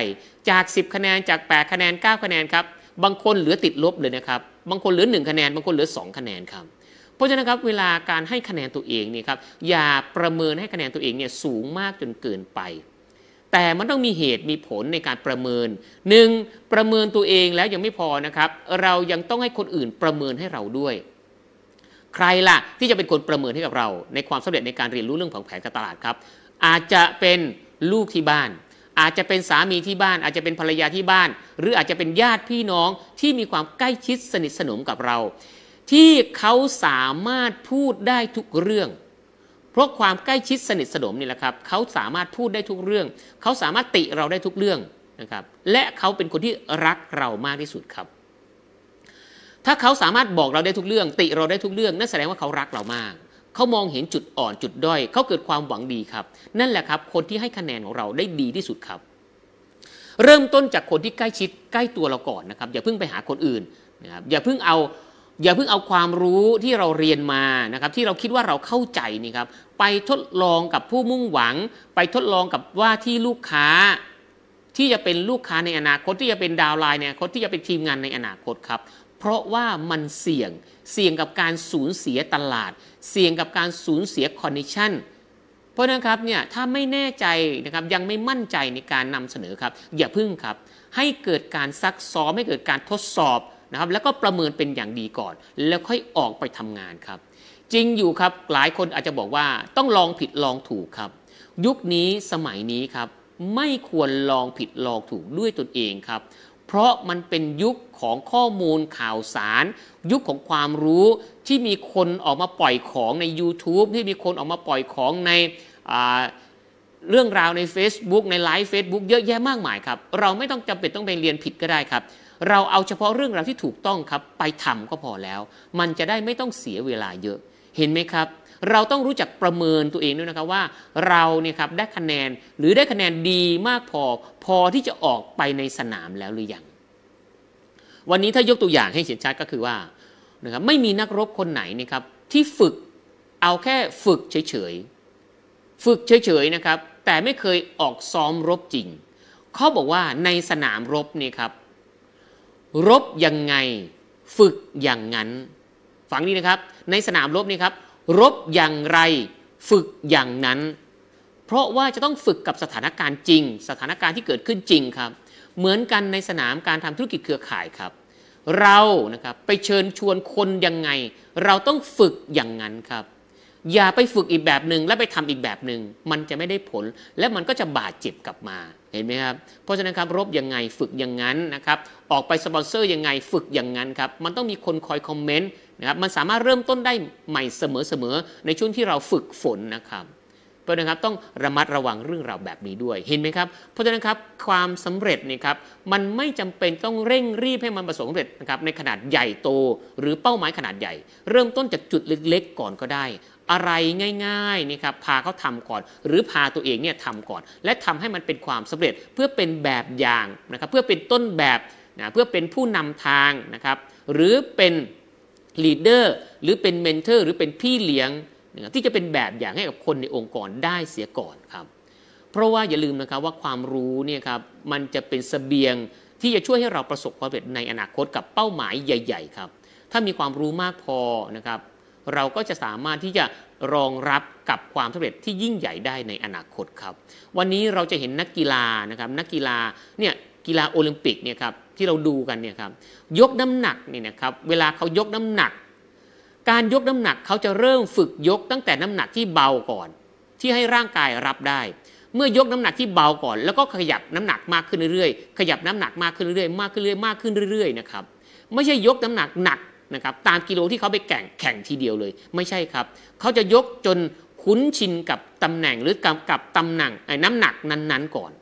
จาก 10 คะแนนจาก 8 คะแนน 9 คะแนนครับบางคนเหลือติดลบเลยนะครับบางคนเหลือ 1 คะแนน บางคนเหลือ 2 คะแนนครับ เพราะฉะนั้นครับเวลาการให้คะแนนตัวเองเนี่ยครับอย่าประเมินให้คะแนนตัวเองเนี่ยสูงมากจนเกินไป แต่มันต้องมีเหตุมีผลในการประเมินหนึ่งประเมินตัวเองแล้วยังไม่พอนะครับเรายังต้องให้คนอื่นประเมินให้เราด้วยใครล่ะที่จะเป็นคนประเมินให้กับเรา ในความสำเร็จในการเรียนรู้เรื่องของแผนการตลาดครับ อาจจะเป็นลูกที่บ้าน อาจจะเป็นสามีที่บ้าน อาจจะเป็นภรรยาที่บ้าน หรืออาจจะเป็นญาติพี่น้องที่มีความใกล้ชิดสนิทสนมกับเรา ที่เขาสามารถพูดได้ทุกเรื่อง เพราะความใกล้ชิดสนิทสนมนี่แหละครับเขาสามารถพูดได้ทุกเรื่อง เขาสามารถติเราได้ทุกเรื่องนะครับ และเขาเป็นคนที่รักเรามากที่สุดครับ ถ้าเขาสามารถบอกเราได้ทุกเรื่อง ติเราได้ทุกเรื่อง นั่นแสดงว่าเขารักเรามากเขามองเห็นจุดอ่อนจุดด้อยเขาเกิดความหวังดีครับ นั่นแหละครับ คนที่ให้คะแนนของเราได้ดีที่สุดครับ เริ่มต้นจากคนที่ใกล้ชิดใกล้ตัวเราก่อนนะครับ อย่าเพิ่งไปหาคนอื่นนะครับอย่าเพิ่งเอา อย่าเพิ่งเอาความรู้ที่เราเรียนมานะครับที่เราคิดว่าเราเข้าใจนี่ครับไปทดลองกับผู้มุ่งหวัง ไปทดลองกับว่าที่ลูกค้า ที่จะเป็นลูกค้าในอนาคตที่จะเป็นดาวไลน์ในอนาคตที่จะเป็นทีมงานในอนาคตครับเพราะว่ามันเสี่ยงเสี่ยงกับการสูญเสียตลาด เสี่ยงกับการสูญเสีย condition เพราะนะครับเนี่ยถ้าไม่แน่ใจนะครับยังไม่มั่นใจในการนำเสนอครับ อย่าพึ่งครับ ให้เกิดการซักซ้อมให้เกิดการทดสอบ นะครับแล้วก็ประเมินเป็นอย่างดีก่อน แล้วค่อยออกไปทำงานครับ จริงอยู่ครับหลายคนอาจจะบอกว่าต้องลองผิดลองถูกครับ ยุคนี้สมัยนี้ครับ ไม่ควรลองผิดลองถูกด้วยตนเองครับ เพราะมันเป็นยุคของข้อมูลข่าวสาร ยุคของความรู้ที่มีคนออกมาปล่อยของใน YouTube ที่มีคนออกมาปล่อยของในเรื่องราวใน Facebook ในไลฟ์ Facebook เยอะแยะมากมายครับ เราไม่ต้องจำเป็นต้องไปเรียนผิดก็ได้ครับ เราเอาเฉพาะเรื่องราวที่ถูกต้องครับ ไปทำก็พอแล้ว มันจะได้ไม่ต้องเสียเวลาเยอะ เห็นไหมครับ เราต้องรู้จักประเมินตัวเองด้วยนะครับว่าเราเนี่ยครับได้คะแนนหรือได้คะแนนดีมากพอ พอที่จะออกไปในสนามแล้วหรือยังวันนี้ถ้ายกตัวอย่างให้เห็นชัดก็คือว่านะครับไม่มีนักรบคนไหนนะครับที่ฝึกเอาแค่ฝึกเฉยๆฝึกเฉยๆนะครับแต่ไม่เคยออกซ้อมรบจริง เขาบอกว่าในสนามรบเนี่ยครับ รบยังไง ฝึกอย่างนั้นฟังดีนะครับ ในสนามรบนี่ครับ รบอย่างไรฝึกอย่างนั้น เพราะว่าจะต้องฝึกกับสถานการณ์จริง สถานการณ์ที่เกิดขึ้นจริงครับ เหมือนกันในสนามการทำธุรกิจเครือข่ายครับ เรานะครับไปเชิญชวนคนยังไง เราต้องฝึกอย่างนั้นครับ อย่าไปฝึกอีกแบบหนึ่งแล้วไปทำอีกแบบหนึ่งมันจะไม่ได้ผลและมันก็จะบาดเจ็บกลับมา เห็นไหมครับ เพราะฉะนั้นครับรบยังไงฝึกอย่างนั้นนะครับออกไปสปอนเซอร์ยังไงฝึกอย่างนั้นครับมันต้องมีคนคอยคอมเมนต์นะครับมันสามารถเริ่มต้นได้ใหม่เสมอๆในช่วงที่เราฝึกฝนนะครับเพราะนะครับต้องระมัดระวังเรื่องราวแบบนี้ด้วยเห็นไหมครับ เพราะฉะนั้นครับความสำเร็จนี่ครับมันไม่จำเป็นต้องเร่งรีบให้มันประสบความสำเร็จนะครับในขนาดใหญ่โต หรือเป้าหมายขนาดใหญ่ เริ่มต้นจากจุดเล็กๆ ก่อนก็ได้ อะไรง่ายๆนี่ครับพาเขาทำก่อน หรือพาตัวเองเนี่ยทำก่อน และทำให้มันเป็นความสำเร็จเพื่อเป็นแบบอย่างนะครับเพื่อเป็นต้นแบบนะเพื่อเป็นผู้นำทางนะครับหรือเป็น leader หรือเป็น mentor หรือเป็นพี่เลี้ยงที่จะเป็นแบบอย่างให้กับคนในองค์กรได้เสียก่อนครับเพราะว่าอย่าลืมนะครับว่าความรู้เนี่ยครับมันจะเป็นเสบียงที่จะช่วยให้เราประสบความสำเร็จในอนาคตกับเป้าหมายใหญ่ ๆ ครับ ถ้ามีความรู้มากพอนะครับ เราก็จะสามารถที่จะรองรับกับความสำเร็จที่ยิ่งใหญ่ได้ในอนาคตครับ วันนี้เราจะเห็นนักกีฬานะครับนักกีฬาเนี่ยกีฬาโอลิมปิกเนี่ยครับที่เราดูกันเนี่ยครับยกน้ำหนักเนี่ยนะครับเวลาเขายกน้ำหนัก การยกน้ำหนักเขาจะเริ่มฝึกยกตั้งแต่น้ำหนักที่เบาก่อน ที่ให้ร่างกายรับได้ เมื่อยกน้ำหนักที่เบาก่อน แล้วก็ขยับน้ำหนักมากขึ้นเรื่อยๆ ขยับน้ำหนักมากขึ้นเรื่อยๆมากขึ้นเรื่อยๆมากขึ้นเรื่อยๆนะครับไม่ใช่ยกน้ำหนักหนัก นะครับตามกิโลที่เขาไปแข่งแข่งทีเดียวเลย ไม่ใช่ครับ เขาจะยกจนคุ้นชินกับตำแหน่งหรือกับกับตำแหน่งน้ำหนักนั้นๆก่อน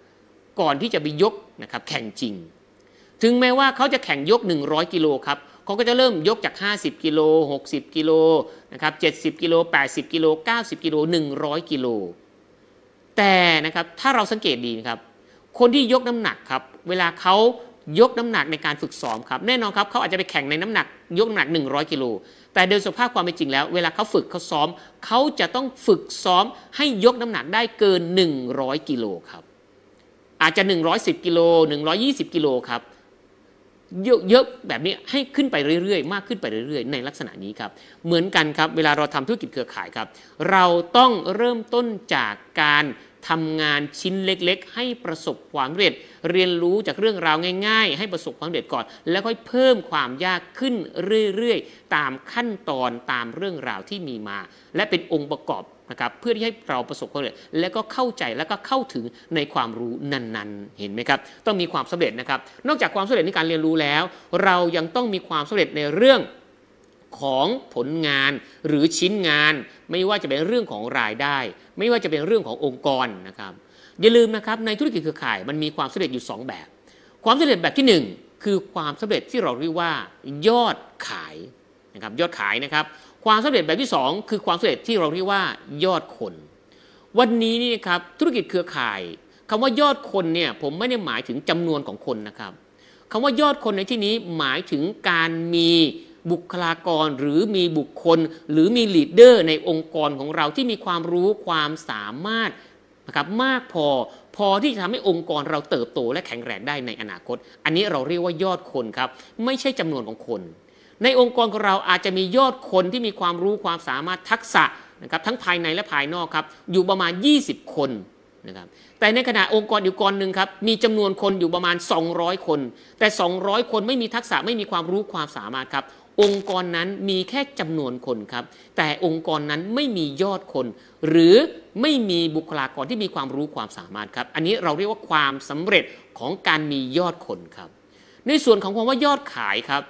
ก่อนที่จะไปยกนะครับแข่งจริง ถึงแม้ว่าเขาจะแข่งยก 100 กิโลครับเขาก็จะเริ่มยกจาก 50 กิโล 60 กิโลนะครับ70 กิโล 80 กิโล 90 กิโล 100 กิโล แต่นะครับถ้าเราสังเกตดีนะครับคนที่ยกน้ำหนักครับเวลาเขา ยกน้ำหนักในการฝึกซ้อมครับแน่นอนครับเขาอาจจะไปแข่งในน้ำหนัก ยกน้ำหนัก 100 กิโลแต่โดยสภาพความเป็นจริงแล้ว เวลาเขาฝึกเขาซ้อมเขาจะต้องฝึกซ้อมให้ยกน้ำหนักได้เกิน 100 กิโลครับอาจจะ 110 กิโล 120 กิโลครับเยอะๆแบบนี้ให้ขึ้นไปเรื่อยๆ มากขึ้นไปเรื่อยๆ ในลักษณะนี้ครับ เหมือนกันครับ เวลาเราทำธุรกิจเครือข่ายครับ เราต้องเริ่มต้นจากการ ทำงานชิ้นเล็กๆ ให้ประสบความสำเร็จ เรียนรู้จากเรื่องราวง่าย ๆ ให้ประสบความสำเร็จก่อน แล้วค่อยเพิ่มความยากขึ้นเรื่อยๆ ตามขั้นตอนตามเรื่องราวที่มีมา และเป็นองค์ประกอบนะครับเพื่อที่ให้เราประสบความสำเร็จและก็เข้าใจและก็เข้าถึงในความรู้นั้นๆ เห็นไหมครับ ต้องมีความสำเร็จนะครับ นอกจากความสำเร็จในการเรียนรู้แล้ว เรายังต้องมีความสำเร็จในเรื่อง ของผลงานหรือชิ้นงาน ไม่ว่าจะเป็นเรื่องของรายได้ ไม่ว่าจะเป็นเรื่องขององค์กรนะครับอย่าลืมนะครับในธุรกิจเครือข่ายมันมีความสำเร็จอยู่ 2 แบบ ความสำเร็จแบบที่ 1 คือความสำเร็จที่เราเรียกว่ายอดขายนะครับยอดขายนะครับ ความสำเร็จแบบที่ 2 คือความสำเร็จที่เราเรียกว่ายอดคน วันนี้นี่ครับธุรกิจเครือข่ายคำว่ายอดคนเนี่ยผมไม่ได้หมายถึงจำนวนของคนนะครับคำว่ายอดคนในที่นี้หมายถึงการมี บุคลากรหรือมีบุคคล หรือมีลีดเดอร์ในองค์กรของเราที่มีความรู้ความสามารถนะครับมากพอพอที่จะทำให้องค์กรเราเติบโตและแข็งแรงได้ในอนาคต อันนี้เราเรียกว่ายอดคนครับ ไม่ใช่จำนวนของคน ในองค์กรของเราอาจจะมียอดคนที่มีความรู้ความสามารถทักษะนะครับทั้งภายในและภายนอกครับอยู่ประมาณ 20 คนนะครับแต่ในขณะองค์กรอยู่กรหนึ่งครับมีจำนวนคนอยู่ประมาณ 200 คน แต่ 200 คนไม่มีทักษะไม่มีความรู้ความสามารถครับ องค์กรนั้นมีแค่จำนวนคนครับ แต่องค์กรนั้นไม่มียอดคน หรือไม่มีบุคลากรที่มีความรู้ความสามารถครับ อันนี้เราเรียกว่าความสำเร็จของการมียอดคนครับ ในส่วนของความว่ายอดขายครับ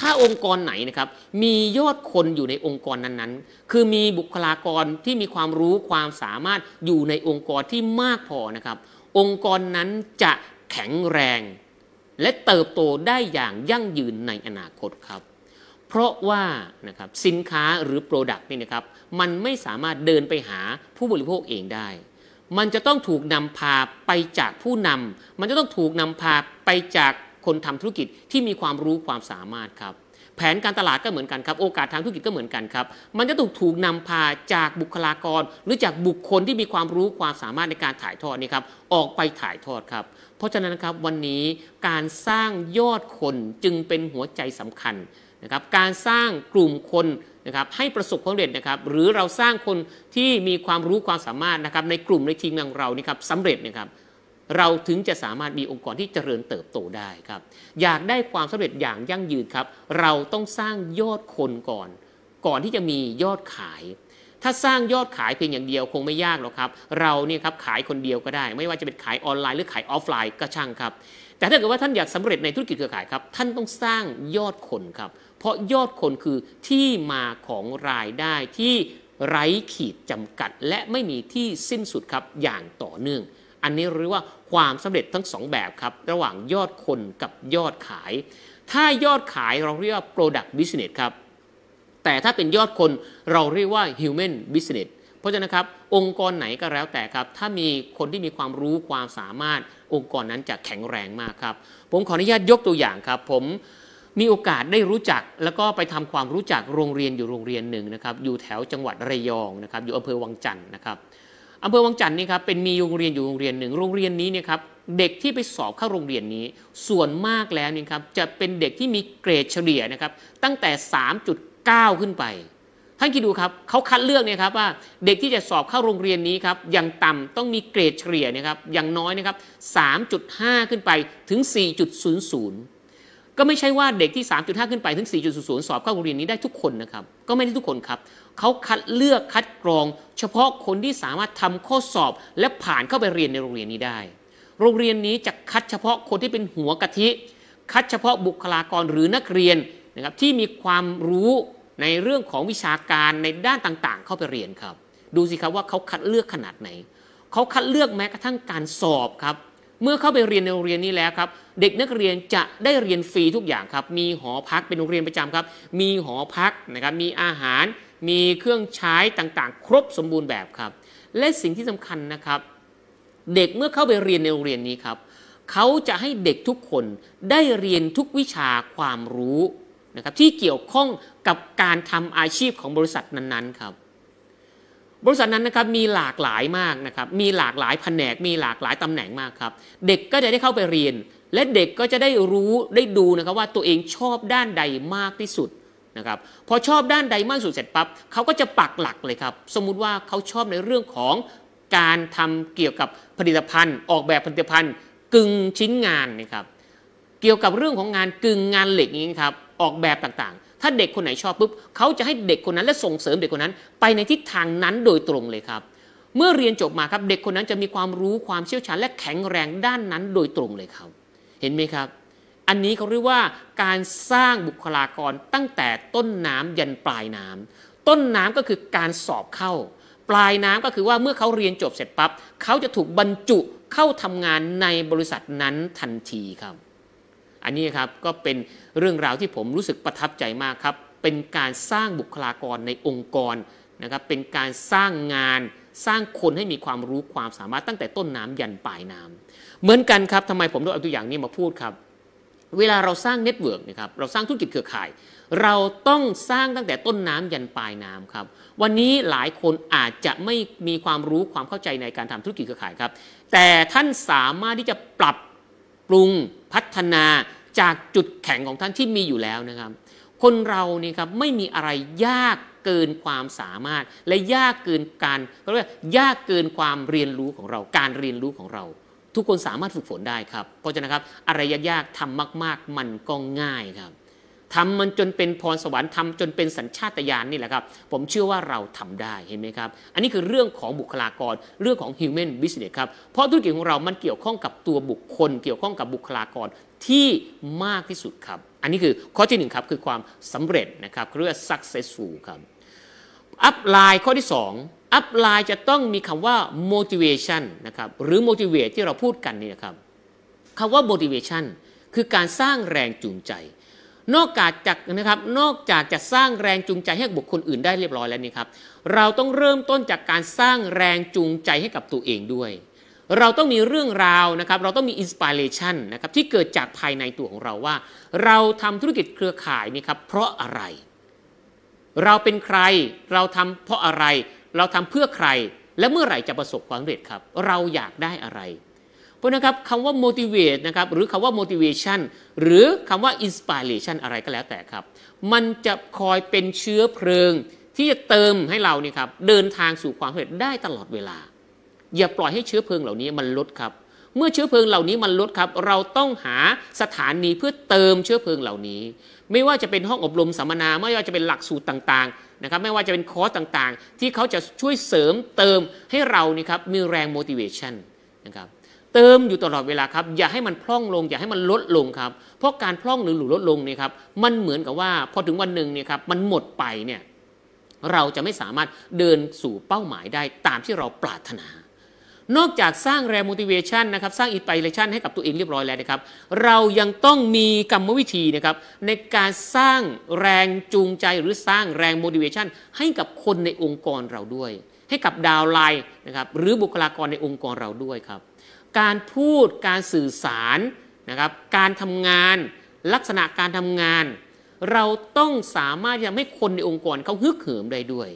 ถ้าองค์กรไหนนะครับมียอดคนอยู่ในองค์กรนั้นๆ คือมีบุคลากรที่มีความรู้ความสามารถอยู่ในองค์กรที่มากพอนะครับ องค์กรนั้นจะแข็งแรง และเติบโตได้อย่างยั่งยืนในอนาคตครับ เพราะว่านะครับสินค้าหรือ product นี่นะครับมันไม่สามารถเดินไปหาผู้บริโภคเองได้ มันจะต้องถูกนำพาไปจากผู้นำมันจะต้องถูกนำพาไปจากคนทำธุรกิจที่มีความรู้ความสามารถครับแผนการตลาดก็เหมือนกันครับ โอกาสทางธุรกิจก็เหมือนกันครับ มันจะถูกถูกนำพาจากบุคลากร หรือจากบุคคลที่มีความรู้ความสามารถในการถ่ายทอดนี่ครับออกไปถ่ายทอดครับ เพราะฉะนั้นครับวันนี้การสร้างยอดคนจึงเป็นหัวใจสำคัญ นะครับการสร้างกลุ่มคนนะครับให้ประสบความสำเร็จนะครับหรือเราสร้างคนที่มีความรู้ความสามารถนะครับในกลุ่มในทีมของเรานี่ครับสำเร็จนะครับเราถึงจะสามารถมีองค์กรที่เจริญเติบโตได้ครับอยากได้ความสำเร็จอย่างยั่งยืนครับเราต้องสร้างยอดคนก่อน ก่อนที่จะมียอดขาย ถ้าสร้างยอดขายเพียงอย่างเดียวคงไม่ยากหรอกครับเราเนี่ยครับขายคนเดียวก็ได้ ไม่ว่าจะเป็นขายออนไลน์หรือขายออฟไลน์ก็ช่างครับแต่ถ้าเกิดว่าท่านอยากสำเร็จในธุรกิจเครือข่ายครับท่านต้องสร้างยอดคนครับ เพราะยอดคนคือที่มาของรายได้ที่ไร้ขีดจำกัด และไม่มีที่สิ้นสุดครับอย่างต่อเนื่อง อันนี้เรียกว่าความสำเร็จทั้ง2แบบครับ ระหว่างยอดคนกับยอดขาย ถ้ายอดขายเราเรียกว่า product business ครับ แต่ถ้าเป็นยอดคนเราเรียกว่า human business เพราะฉะนั้นครับ องค์กรไหนก็แล้วแต่ครับ ถ้ามีคนที่มีความรู้ความสามารถองค์กรนั้นจะแข็งแรงมากครับ ผมขออนุญาตยกตัวอย่างครับ ผม มีโอกาสได้รู้จักแล้วก็ไปทำความรู้จักโรงเรียนอยู่โรงเรียนหนึ่งนะครับอยู่แถวจังหวัดระยองนะครับอยู่อำเภอวังจันทร์นะครับอำเภอวังจันทร์นี่ครับเป็นมีโรงเรียนอยู่โรงเรียนหนึ่งโรงเรียนนี้เนี่ยครับเด็กที่ไปสอบเข้าโรงเรียนนี้ ส่วนมากแล้วนี่ครับจะเป็นเด็กที่มีเกรดเฉลี่ยนะครับตั้งแต่ 3.9 ขึ้นไปท่านคิดดูครับเขาคัดเลือกเนี่ยครับว่าเด็กที่จะสอบเข้าโรงเรียนนี้ครับอย่างต่ำต้องมีเกรดเฉลี่ยนะครับอย่างน้อยนะครับ3.5 ขึ้นไปถึง 4.00 ก็ไม่ใช่ว่าเด็กที่ 3.5 ขึ้นไปถึง 4.00 สอบเข้าโรงเรียนนี้ได้ทุกคนนะครับ ก็ไม่ได้ทุกคนครับ เขาคัดเลือกคัดกรอง เฉพาะคนที่สามารถทำข้อสอบ และผ่านเข้าไปเรียนในโรงเรียนนี้ได้ โรงเรียนนี้จะคัดเฉพาะคนที่เป็นหัวกะทิ คัดเฉพาะบุคลากรหรือนักเรียนนะครับที่มีความรู้ในเรื่องของวิชาการในด้านต่างๆ เข้าไปเรียนครับ ดูสิครับว่าเขาคัดเลือกขนาดไหน เขาคัดเลือกแม้กระทั่งการสอบครับ เมื่อเข้าไปเรียนในโรงเรียนนี้แล้วครับ เด็กนักเรียนจะได้เรียนฟรีทุกอย่างครับ มีหอพักเป็นโรงเรียนประจำครับ มีหอพักนะครับ มีอาหาร มีเครื่องใช้ต่างๆ ครบสมบูรณ์แบบครับ และสิ่งที่สำคัญนะครับ เด็กเมื่อเข้าไปเรียนในโรงเรียนนี้ครับ เขาจะให้เด็กทุกคนได้เรียนทุกวิชาความรู้นะครับที่เกี่ยวข้องกับการทำอาชีพของบริษัทนั้นๆครับ บริษัทนั้นนะครับมีหลากหลายมากนะครับมีหลากหลายแผนกมีหลากหลายตำแหน่งมากครับเด็กก็จะได้เข้าไปเรียน และเด็กก็จะได้รู้ได้ดูนะครับว่าตัวเองชอบด้านใดมากที่สุดนะครับพอชอบด้านใดมากสุดเสร็จปั๊บเขาก็จะปักหลักเลยครับสมมุติว่าเขาชอบในเรื่องของการทำเกี่ยวกับผลิตภัณฑ์ ออกแบบผลิตภัณฑ์ กึ่งชิ้นงานนะครับเกี่ยวกับเรื่องของงานกึ่งงานเหล็กนี้ครับออกแบบต่าง ถ้าเด็กคนไหนชอบปุ๊บเขาจะให้เด็กคนนั้นและส่งเสริมเด็กคนนั้น ไปในทิศทางนั้นโดยตรงเลยครับ เมื่อเรียนจบมาครับเด็กคนนั้นจะมีความรู้ความเชี่ยวชาญและแข็งแรงด้านนั้นโดยตรงเลยครับ เห็นไหมครับ อันนี้เขาเรียกว่าการสร้างบุคลากรตั้งแต่ต้นน้ำยันปลายน้ต้นน้ำก็คือการสอบเข้า ปลายน้ำก็คือว่าเมื่อเขาเรียนจบเสร็จปั๊บเขาจะถูกบรรจุเข้าทำงานในบริษัทนั้นทันทีครับ อันนี้ครับก็เป็นเรื่องราวที่ผมรู้สึกประทับใจมากครับ เป็นการสร้างบุคลากรในองค์กรนะครับ เป็นการสร้างงานสร้างคนให้มีความรู้ความสามารถตั้งแต่ต้นน้ำยันปลายน้ำเหมือนกันครับทำไมผมต้องเอาตัวอย่างนี้มาพูดครับ เวลาเราสร้าง network นะครับเราสร้างธุรกิจเครือข่าย เราต้องสร้างตั้งแต่ต้นน้ำยันปลายน้ำครับ วันนี้หลายคนอาจจะไม่มีความรู้ความเข้าใจในการทำธุรกิจเครือข่ายครับ แต่ท่านสามารถที่จะปรับ ปรุงพัฒนาจากจุดแข็งของท่านที่มีอยู่แล้วนะครับ คนเรานี่ครับไม่มีอะไรยากเกินความสามารถ และยากเกินการเขาเรียกว่ายากเกินความเรียนรู้ของเรา การเรียนรู้ของเรา ทุกคนสามารถฝึกฝนได้ครับ เพราะฉะนั้นครับอะไรยากๆทำมาก ๆ มันก็ง่ายครับ ทำมันจนเป็นพรสวรรค์ทำจนเป็นสัญชาตญาณนี่แหละครับ ผมเชื่อว่าเราทำได้เห็นไหมครับ อันนี้คือเรื่องของบุคลากรเรื่องของ human business ครับ เพราะธุรกิจของเรามันเกี่ยวข้องกับตัวบุคคล เกี่ยวข้องกับบุคลากรที่มากที่สุดครับ อันนี้คือข้อที่หนึ่งครับคือความสำเร็จนะครับเรียกว่า successful ครับอัพไลน์ข้อที่ 2 อัพไลน์จะต้องมีคำว่า motivation นะครับหรือ motivate ที่เราพูดกันนี่นะครับคำว่า motivation คือการสร้างแรงจูงใจ นอกจากจากนะครับนอกจากจะสร้างแรงจูงใจให้บุคคลอื่นได้เรียบร้อยแล้วนี่ครับ เราต้องเริ่มต้นจากการสร้างแรงจูงใจให้กับตัวเองด้วย เราต้องมีเรื่องราวนะครับ เราต้องมีอินสปิเรชันนะครับที่เกิดจากภายในตัวของเราว่า เราทำธุรกิจเครือข่ายนี่ครับเพราะอะไร เราเป็นใครเราทำเพราะอะไร เราทำเพื่อใคร และเมื่อไหร่จะประสบความสำเร็จครับ เราอยากได้อะไร ราะนะครับคำว่า motivate นะครับหรือคำว่า motivation หรือคำว่า inspiration อะไรก็แล้วแต่ครับ มันจะคอยเป็นเชื้อเพลิงที่จะเติมให้เราเนี่ยครับเดินทางสู่ความสำเร็จได้ตลอดเวลา อย่าปล่อยให้เชื้อเพลิงเหล่านี้มันลดครับ เมื่อเชื้อเพลิงเหล่านี้มันลดครับ เราต้องหาสถานีเพื่อเติมเชื้อเพลิงเหล่านี้ ไม่ว่าจะเป็นห้องอบรมสัมมนา ไม่ว่าจะเป็นหลักสูตรต่างๆนะครับไม่ว่าจะเป็นคอร์สต่างๆ ที่เขาจะช่วยเสริมเติมให้เรานี่ครับมีแรง motivation นะครับ เติมอยู่ตลอดเวลาครับอย่าให้มันพร่องลง อย่าให้มันลดลงครับเพราะการพร่องหรือหรือลดลงเนี่ยครับมันเหมือนกับว่าพอถึงวันหนึ่งเนี่ยครับมันหมดไปเนี่ยเราจะไม่สามารถเดินสู่เป้าหมายได้ตามที่เราปรารถนา นอกจากสร้างแรง motivation นะครับสร้าง inspiration ให้กับตัวเองเรียบร้อยแล้วนะครับ เรายังต้องมีกรรมวิธีนะครับในการสร้างแรงจูงใจหรือสร้างแรง motivation ให้กับคนในองค์กรเราด้วย ให้กับดาวไลน์นะครับหรือบุคลากรในองค์กรเราด้วยครับ การพูดการสื่อสารนะครับการทำงานลักษณะการทำงาน เราต้องสามารถที่จะให้คนในองค์กรเขาฮึกเหิมได้ด้วย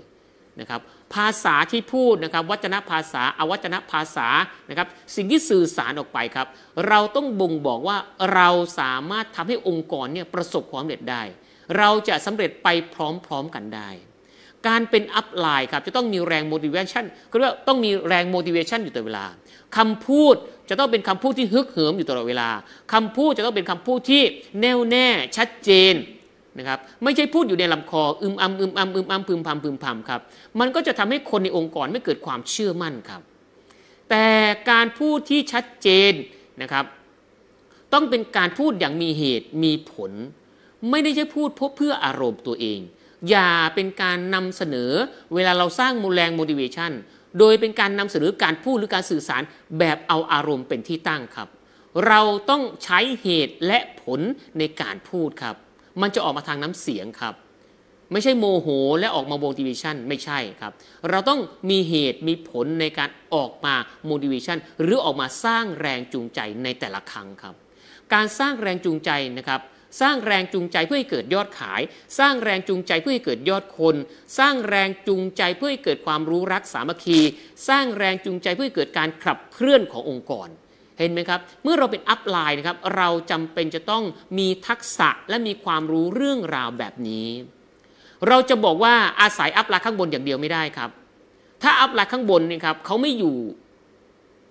นะครับภาษาที่พูดนะครับวัจนภาษาอวัจนภาษานะครับสิ่งที่สื่อสารออกไปครับ เราต้องบ่งบอกว่าเราสามารถทำให้องค์กรเนี่ยประสบความสำเร็จได้ เราจะสำเร็จไปพร้อมๆกันได้ การเป็นอัพไลน์ครับจะต้องมีแรง motivation ก็เรียกว่าต้องมีแรง motivation อยู่ตลอดเวลา คำพูดจะต้องเป็นคำพูดที่ฮึกเหิมอยู่ตลอดเวลาคำพูดจะต้องเป็นคำพูดที่แน่วแน่ชัดเจนนะครับไม่ใช่พูดอยู่ในลำคออึมอำอึมอำอึมอำพึมพำพึมพำครับ มันก็จะทำให้คนในองค์กรไม่เกิดความเชื่อมั่นครับ แต่การพูดที่ชัดเจนนะครับ ต้องเป็นการพูดอย่างมีเหตุมีผล ไม่ได้ใช่พูดเพื่ออารมณ์ตัวเอง อย่าเป็นการนำเสนอเวลาเราสร้างมูลแรง motivation โดยเป็นการนำเสนอการพูดหรือการสื่อสารแบบเอาอารมณ์เป็นที่ตั้งครับ เราต้องใช้เหตุและผลในการพูดครับ มันจะออกมาทางน้ำเสียงครับ ไม่ใช่โมโหและออกมา motivation ไม่ใช่ครับ เราต้องมีเหตุมีผลในการออกมา motivation หรือออกมาสร้างแรงจูงใจในแต่ละครั้งครับ การสร้างแรงจูงใจนะครับ สร้างแรงจูงใจเพื่อให้เกิดยอดขาย สร้างแรงจูงใจเพื่อให้เกิดยอดคน สร้างแรงจูงใจเพื่อให้เกิดความรู้รักสามัคคี สร้างแรงจูงใจเพื่อให้เกิดการขับเคลื่อนขององค์กรเห็นไหมครับ เมื่อเราเป็นอัพไลน์นะครับ เราจำเป็นจะต้องมีทักษะและมีความรู้เรื่องราวแบบนี้ เราจะบอกว่าอาศัยอัพไลน์ข้างบนอย่างเดียวไม่ได้ครับ ถ้าอัพไลน์ข้างบนนี่ครับเขาไม่อยู่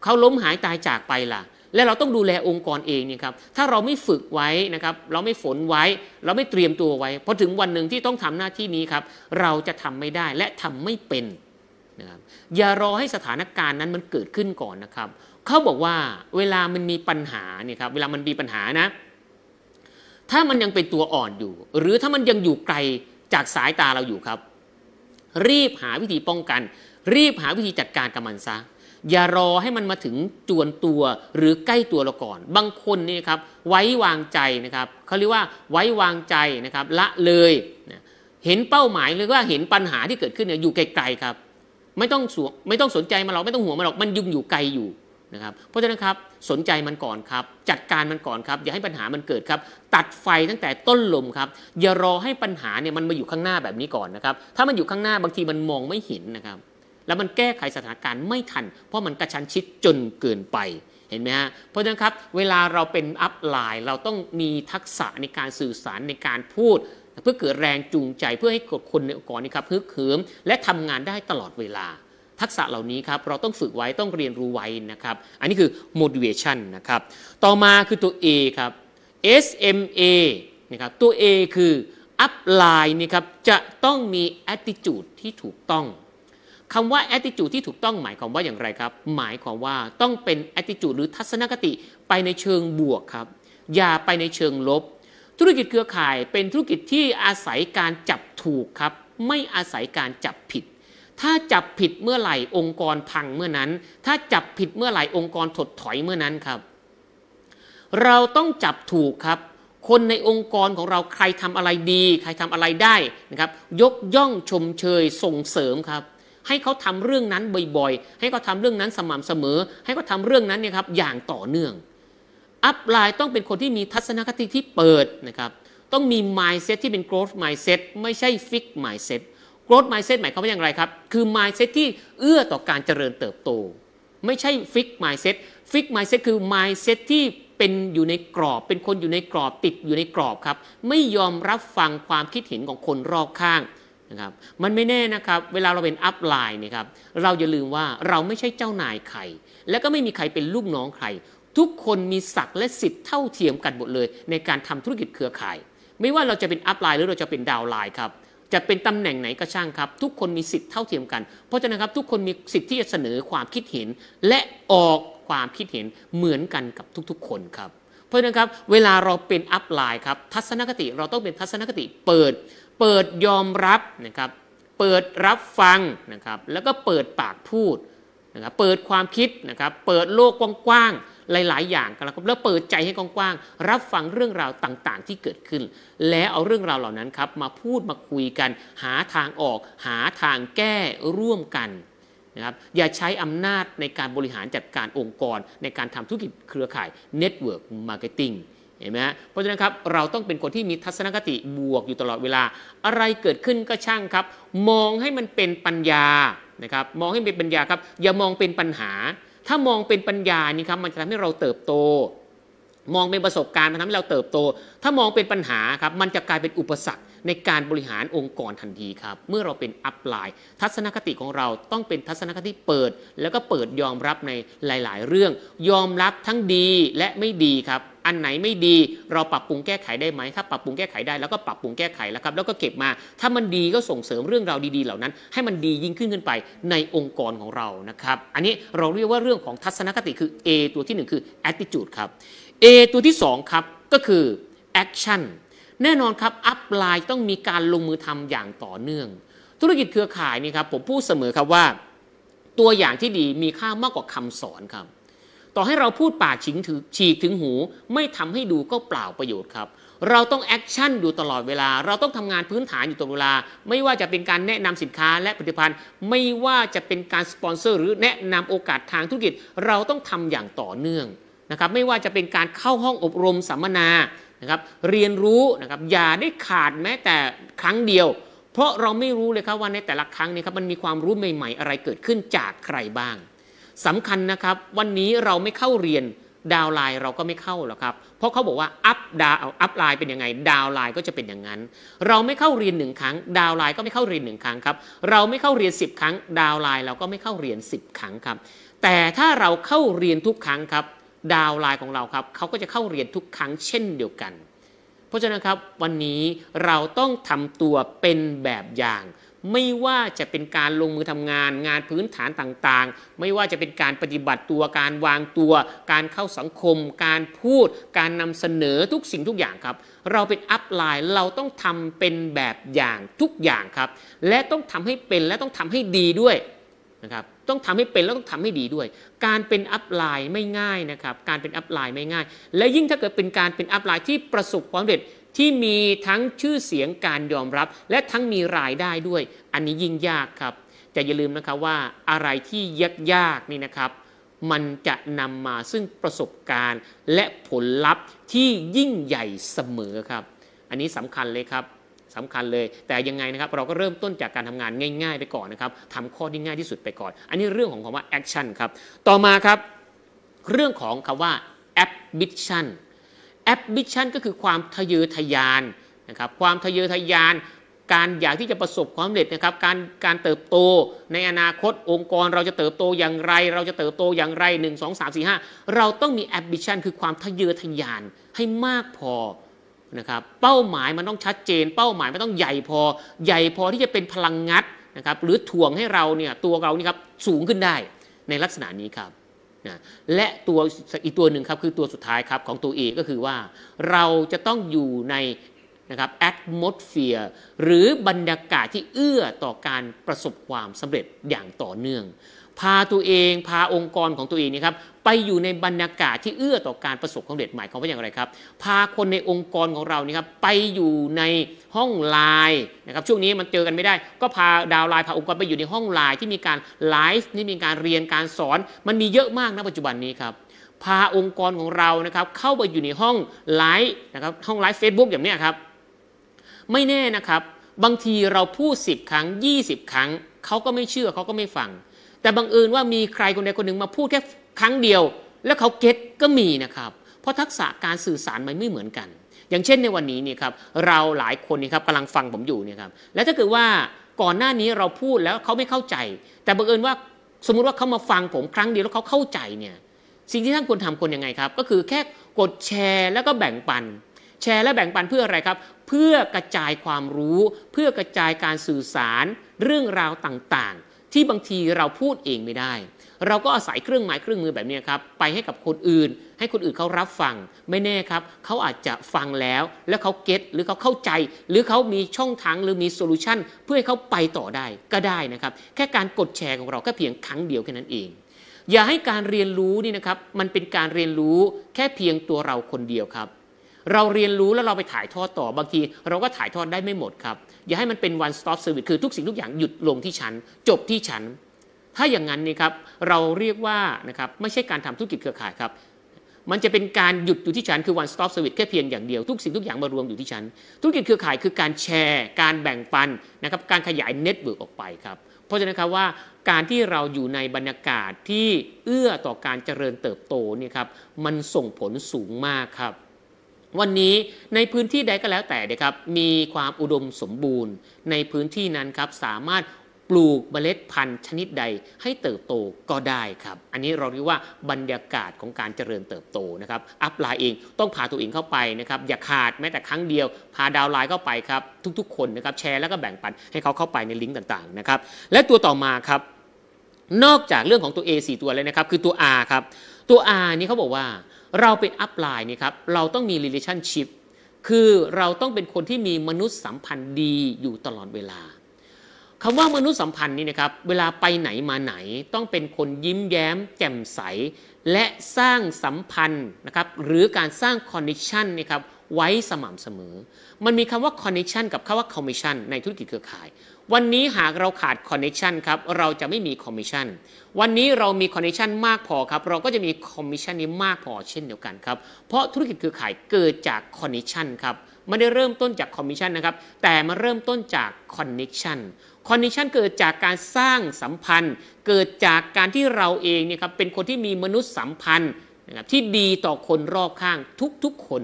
เขาล้มหายตายจากไปล่ะ และเราต้องดูแลองค์กรเองเนี่ยครับถ้าเราไม่ฝึกไว้นะครับเราไม่ฝนไว้ เราไม่เตรียมตัวไว้พอถึงวันหนึ่งที่ต้องทำหน้าที่นี้ครับเราจะทำไม่ได้และทำไม่เป็นนะครับอย่ารอให้สถานการณ์นั้นมันเกิดขึ้นก่อนนะครับเขาบอกว่าเวลามันมีปัญหาเนี่ยครับเวลามันมีปัญหานะถ้ามันยังเป็นตัวอ่อนอยู่ หรือถ้ามันยังอยู่ไกลจากสายตาเราอยู่ครับ รีบหาวิธีป้องกัน รีบหาวิธีจัดการกับมันซะ อย่ารอให้มันมาถึงจวนตัวหรือใกล้ตัวเราก่อน บางคนนี่ครับไว้วางใจนะครับเขาเรียกว่าไว้วางใจนะครับละเลยนะเห็นเป้าหมายหรือว่าเห็นปัญหาที่เกิดขึ้นเนี่ยอยู่ไกลๆครับ ไม่ต้องสวไม่ต้องสนใจมันหรอกไม่ต้องห่วงมันหรอกมันยุ่งอยู่ไกลอยู่นะครับเพราะฉะนั้นครับสนใจมันก่อนครับ จัดการมันก่อนครับอย่าให้ปัญหามันเกิดครับ ตัดไฟตั้งแต่ต้นลมครับอย่ารอให้ปัญหาเนี่ยมันมาอยู่ข้างหน้าแบบนี้ก่อนนะครับ ถ้ามันอยู่ข้างหน้าบางทีมันมองไม่เห็นนะครับ แล้วมันแก้ไขสถานการณ์ไม่ทัน เพราะมันกระชั้นชิดจนเกินไปเห็นไหมฮะ เพราะฉะนั้นครับ เวลาเราเป็นอัพไลน์เราต้องมีทักษะในการสื่อสารในการพูด เพื่อเกิดแรงจูงใจเพื่อให้คนในองค์กรนี้ครับฮึกเหิมและทำงานได้ตลอดเวลา ทักษะเหล่านี้ครับเราต้องฝึกไว้ต้องเรียนรู้ไว้นะครับ อันนี้คือ motivation นะครับ ต่อมาคือตัว A ครับ SMA นะครับตัว A คือ upline นี่ครับจะต้องมี attitude ที่ถูกต้อง คำว่า attitude ที่ถูกต้องหมายความว่าอย่างไรครับ หมายความว่าต้องเป็น attitude หรือทัศนคติไปในเชิงบวกครับ อย่าไปในเชิงลบ ธุรกิจเครือข่ายเป็นธุรกิจที่อาศัยการจับถูกครับ ไม่อาศัยการจับผิด ถ้าจับผิดเมื่อไหร่องค์กรพังเมื่อนั้น ถ้าจับผิดเมื่อไหร่องค์กรถดถอยเมื่อนั้นครับ เราต้องจับถูกครับคนในองค์กรของเราใครทำอะไรดี ใครทำอะไรได้นะครับ ยกย่องชมเชยส่งเสริมครับ ให้เขาทำเรื่องนั้นบ่อยๆ ให้เขาทำเรื่องนั้นสม่ำเสมอ ให้เขาทำเรื่องนั้นเนี่ยครับอย่างต่อเนื่อง อัพไลน์ต้องเป็นคนที่มีทัศนคติที่เปิดนะครับ ต้องมี mindset ที่เป็น growth mindset ไม่ใช่ fix mindset growth mindset หมายความว่าอย่างไรครับ คือ mindset ที่เอื้อต่อการเจริญเติบโต ไม่ใช่ fix mindset fix mindset คือ mindset ที่เป็นอยู่ในกรอบ เป็นคนอยู่ในกรอบติดอยู่ในกรอบครับ ไม่ยอมรับฟังความคิดเห็นของคนรอบข้าง นะครับมันไม่แน่นะครับ เวลาเราเป็นอัพไลน์นะครับเราอย่าลืมว่าเราไม่ใช่เจ้านายใคร และก็ไม่มีใครเป็นลูกน้องใคร ทุกคนมีศักดิ์และสิทธิ์เท่าเทียมกันหมดเลย ในการทำธุรกิจเครือข่าย ไม่ว่าเราจะเป็น upline หรือเราจะเป็น downline ครับจะเป็นตำแหน่งไหนก็ช่างครับ ทุกคนมีสิทธิ์เท่าเทียมกัน เพราะฉะนั้นครับทุกคนมีสิทธิ์ที่จะเสนอความคิดเห็น และออกความคิดเห็นเหมือนกันกับทุกๆ คนครับเพราะฉะนั้นครับเวลาเราเป็น upline ครับทัศนคติเราต้องเป็นทัศนคติเปิด เปิดยอมรับนะครับ เปิดรับฟังนะครับ แล้วก็เปิดปากพูดนะครับ เปิดความคิดนะครับ เปิดโลกกว้างๆ หลาย ๆ อย่างกันครับแล้วเปิดใจให้กว้างๆ รับฟังเรื่องราวต่างๆ ที่เกิดขึ้น แล้วเอาเรื่องราวเหล่านั้นครับมาพูดมาคุยกัน หาทางออก หาทางแก้ร่วมกันนะครับ อย่าใช้อำนาจในการบริหารจัดการองค์กร ในการทำธุรกิจเครือข่าย Network Marketing เห็นไหมฮะเพราะฉะนั้นครับเราต้องเป็นคนที่มีทัศนคติบวกอยู่ตลอดเวลา อะไรเกิดขึ้นก็ช่างครับ มองให้มันเป็นปัญญานะครับมองให้เป็นปัญญาครับ อย่ามองเป็นปัญหา ถ้ามองเป็นปัญญานี่ครับมันจะทำให้เราเติบโต มองเป็นประสบการณ์มันทำให้เราเติบโต ถ้ามองเป็นปัญหาครับมันจะกลายเป็นอุปสรรค ในการบริหารองค์กรทันทีครับ เมื่อเราเป็นอัพไลน์ ทัศนคติของเราต้องเป็นทัศนคติเปิด แล้วก็เปิดยอมรับในหลาย ๆ เรื่อง ยอมรับทั้งดีและไม่ดีครับอันไหนไม่ดีเราปรับปรุงแก้ไขได้ไหมถ้าปรับปรุงแก้ไขได้แล้วก็ปรับปรุงแก้ไขแล้วครับแล้วก็เก็บมา ถ้ามันดีก็ส่งเสริมเรื่องราวดีๆ เหล่านั้น ให้มันดียิ่งขึ้นขึ้นไปในองค์กรของเรานะครับอันนี้เราเรียกว่าเรื่องของทัศนคติคือ A ตัวที่หนึ่งคือ attitude ครับ A ตัวที่สองครับ ก็คือ action แน่นอนครับอัพไลน์ต้องมีการลงมือทำอย่างต่อเนื่อง ธุรกิจเครือข่ายนี่ครับผมพูดเสมอครับว่า ตัวอย่างที่ดีมีค่ามากกว่าคำสอนครับ ต่อให้เราพูดปากฉิงถือฉีกถึงหู ไม่ทำให้ดูก็เปล่าประโยชน์ครับเราต้อง action อยู่ตลอดเวลา เราต้องทำงานพื้นฐานอยู่ตลอดเวลา ไม่ว่าจะเป็นการแนะนำสินค้าและผลิตภัณฑ์ ไม่ว่าจะเป็นการสปอนเซอร์หรือแนะนำโอกาสทางธุรกิจ เราต้องทำอย่างต่อเนื่องนะครับ ไม่ว่าจะเป็นการเข้าห้องอบรมสัมมนา นะครับเรียนรู้นะครับอย่าได้ขาดแม้แต่ครั้งเดียว เพราะเราไม่รู้เลยครับว่าในแต่ละครั้งนี้ครับมันมีความรู้ใหม่ๆ อะไรเกิดขึ้นจากใครบ้างสำคัญนะครับวันนี้เราไม่เข้าเรียน downline เราก็ไม่เข้าหรอกครับ เพราะเขาบอกว่า up down upline เป็นยังไง downline ก็จะเป็นอย่างนั้น เราไม่เข้าเรียนหนึ่งครั้ง downline ก็ไม่เข้าเรียนหนึ่งครั้งครับ เราไม่เข้าเรียน 10 ครั้ง downline เราก็ไม่เข้าเรียน 10 ครั้งครับ แต่ถ้าเราเข้าเรียนทุกครั้งครับ ดาวไลน์ของเราครับเขาก็จะเข้าเรียนทุกครั้งเช่นเดียวกัน เพราะฉะนั้นครับวันนี้เราต้องทำตัวเป็นแบบอย่าง ไม่ว่าจะเป็นการลงมือทำงานงานพื้นฐานต่างๆ ไม่ว่าจะเป็นการปฏิบัติตัวการวางตัว การเข้าสังคม การพูด การนำเสนอทุกสิ่งทุกอย่างครับ เราเป็นอัพไลน์เราต้องทำเป็นแบบอย่างทุกอย่างครับ และต้องทำให้เป็นและต้องทำให้ดีด้วย นะครับต้องทำให้เป็นแล้วต้องทำให้ดีด้วย การเป็นอัพไลน์ไม่ง่ายนะครับการเป็นอัพไลน์ไม่ง่าย และยิ่งถ้าเกิดเป็นการเป็นอัพไลน์ที่ประสบความสำเร็จที่มีทั้งชื่อเสียงการยอมรับ และทั้งมีรายได้ด้วย อันนี้ยิ่งยากครับแต่อย่าลืมนะครับว่าอะไรที่ยากยากนี่นะครับ มันจะนำมาซึ่งประสบการณ์และผลลัพธ์ที่ยิ่งใหญ่เสมอครับ อันนี้สำคัญเลยครับ สำคัญเลย แต่ยังไงนะครับเราก็เริ่มต้นจากการทำงานง่าย ๆ ไปก่อนนะครับทำข้อที่ง่ายที่สุดไปก่อน อันนี้เรื่องของคำว่า action ครับต่อมาครับเรื่องของคำว่า ambition ambition ก็คือความทะเยอทะยานนะครับความทะเยอทะยาน การอยากที่จะประสบความสำเร็จนะครับการการเติบโตในอนาคตองค์กรเราจะเติบโตอย่างไร เราจะเติบโตอย่างไร 1 2 3 4 5 เราต้องมี ambition คือความทะเยอทะยานให้มากพอ นะครับเป้าหมายมันต้องชัดเจน เป้าหมายมันต้องใหญ่พอ ใหญ่พอที่จะเป็นพลังงัดนะครับหรือถ่วงให้เราเนี่ยตัวเรานี่ครับสูงขึ้นได้ในลักษณะนี้ครับนะและตัวอีกตัวหนึ่งครับคือตัวสุดท้ายครับของตัวเอก็คือว่าเราจะต้องอยู่ในนะครับ atmosphere หรือบรรยากาศที่เอื้อต่อการประสบความสำเร็จอย่างต่อเนื่อง พาตัวเอง พาองค์กรของตัวเองนี่ครับไปอยู่ในบรรยากาศที่เอื้อต่อการประสบความสำเร็จหมายความว่าอย่างไรครับ พาคนในองค์กรของเรานี่ครับไปอยู่ในห้องไลน์นะครับช่วงนี้มันเจอกันไม่ได้ ก็พา downline พาองค์กรไปอยู่ในห้องไลน์ที่มีการไลฟ์นี่มีการเรียนการสอน มันมีเยอะมากนะปัจจุบันนี้ครับพาองค์กรของเรานะครับเข้าไปอยู่ในห้องไลฟ์นะครับห้องไลฟ์เฟซบุ๊กอย่างนี้ครับไม่แน่นะครับ บางทีเราพูด 10 ครั้ง 20 ครั้ง เขาก็ไม่เชื่อเขาก็ไม่ฟัง แต่บังเอิญว่ามีใครคนใดคนหนึ่งมาพูดแค่ครั้งเดียว แล้วเขาเก็ตก็มีนะครับ เพราะทักษะการสื่อสารมันไม่เหมือนกัน อย่างเช่นในวันนี้นี่ครับเราหลายคนนี่ครับกำลังฟังผมอยู่เนี่ยครับแล้วถ้าเกิดว่าก่อนหน้านี้เราพูดแล้วเขาไม่เข้าใจ แต่บังเอิญว่าสมมุติว่าเขามาฟังผมครั้งเดียวแล้วเขาเข้าใจเนี่ยสิ่งที่ท่านควรทำคนยังไงครับ ก็คือแค่กดแชร์แล้วก็แบ่งปัน แชร์และแบ่งปันเพื่ออะไรครับ เพื่อกระจายความรู้ เพื่อกระจายการสื่อสารเรื่องราวต่าง ที่บางทีเราพูดเองไม่ได้ เราก็อาศัยเครื่องหมายเครื่องมือแบบนี้ครับไปให้กับคนอื่น ให้คนอื่นเขารับฟัง ไม่แน่ครับเขาอาจจะฟังแล้ว แล้วเขาเก็ตหรือเขาเข้าใจ หรือเขามีช่องทางหรือมีโซลูชันเพื่อให้เขาไปต่อได้ก็ได้นะครับ แค่การกดแชร์ของเราก็เพียงครั้งเดียวแค่นั้นเองอย่าให้การเรียนรู้นี่นะครับมันเป็นการเรียนรู้แค่เพียงตัวเราคนเดียวครับ เราเรียนรู้แล้วเราไปถ่ายทอดต่อบางที เราก็ถ่ายทอดได้ไม่หมดครับ อย่าให้มันเป็น one stop service คือทุกสิ่งทุกอย่างหยุดลงที่ฉัน จบที่ฉัน ถ้าอย่างนั้นนี่ครับเราเรียกว่านะครับไม่ใช่การทำธุรกิจเครือข่ายครับมันจะเป็นการหยุดอยู่ที่ฉันคือ one stop service แค่เพียงอย่างเดียว ทุกสิ่งทุกอย่างมารวมอยู่ที่ฉัน ธุรกิจเครือข่ายคือการแชร์ การแบ่งปันนะครับการขยาย network ออกไปครับเพราะฉะนั้นครับว่าการที่เราอยู่ในบรรยากาศที่เอื้อต่อการเจริญเติบโตเนี่ยครับมันส่งผลสูงมากครับ วันนี้ในพื้นที่ใดก็แล้วแต่นะครับมีความอุดมสมบูรณ์ ในพื้นที่นั้นครับสามารถปลูกเมล็ดพันธุ์ชนิดใดให้เติบโตก็ได้ครับ อันนี้เราเรียกว่าบรรยากาศของการเจริญเติบโตนะครับ อัพไลน์เองต้องพาตัวเองเข้าไปนะครับ อย่าขาดแม้แต่ครั้งเดียว พาดาวไลน์เข้าไปครับ ทุกๆ คนนะครับแชร์แล้วก็แบ่งปันให้เขาเข้าไปในลิงก์ต่างๆนะครับ และตัวต่อมาครับ นอกจากเรื่องของตัว A 4 ตัวเลยนะครับ คือตัว R ครับ ตัว R นี่เขาบอกว่า เราเป็นอัพไลน์นี่ครับเราต้องมี relationship คือเราต้องเป็นคนที่มีมนุษยสัมพันธ์ดีอยู่ตลอดเวลาคำว่ามนุษยสัมพันธ์นี่นะครับเวลาไปไหนมาไหนต้องเป็นคนยิ้มแย้ม แจ่มใส และสร้างสัมพันธ์นะครับหรือการสร้างคอนเนคชันนะครับไว้สม่ำเสมอ มันมีคำว่า connection กับคำว่าคอมมิชชั่นในธุรกิจเครือข่าย วันนี้หากเราขาด connection ครับเราจะไม่มีคอมมิชชั่นวันนี้เรามี connection มากพอครับเราก็จะมีคอมมิชชั่นนี้มากพอเช่นเดียวกันครับเพราะธุรกิจเครือข่ายเกิดจาก connection ครับไม่ได้เริ่มต้นจากคอมมิชชั่นนะครับแต่มาเริ่มต้นจาก connection connection เกิดจากการสร้างสัมพันธ์ เกิดจากการที่เราเองเนี่ยครับเป็นคนที่มีมนุษยสัมพันธ์นะครับที่ดีต่อคนรอบข้างทุกๆคน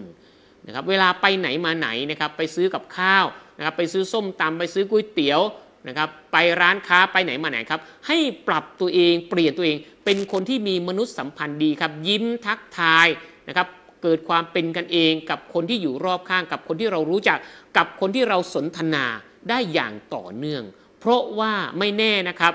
นะครับเวลาไปไหนมาไหนนะครับไปซื้อกับข้าว นะครับไปซื้อส้มตำไปซื้อก๋วยเตี๋ยวนะครับไปร้านค้าไปไหนมาไหนครับ ให้ปรับตัวเองเปลี่ยนตัวเอง เป็นคนที่มีมนุษยสัมพันธ์ดีครับ ยิ้มทักทายนะครับเกิดความเป็นกันเองกับคนที่อยู่รอบข้างกับคนที่เรารู้จัก กับคนที่เราสนทนาได้อย่างต่อเนื่อง เพราะว่าไม่แน่นะครับ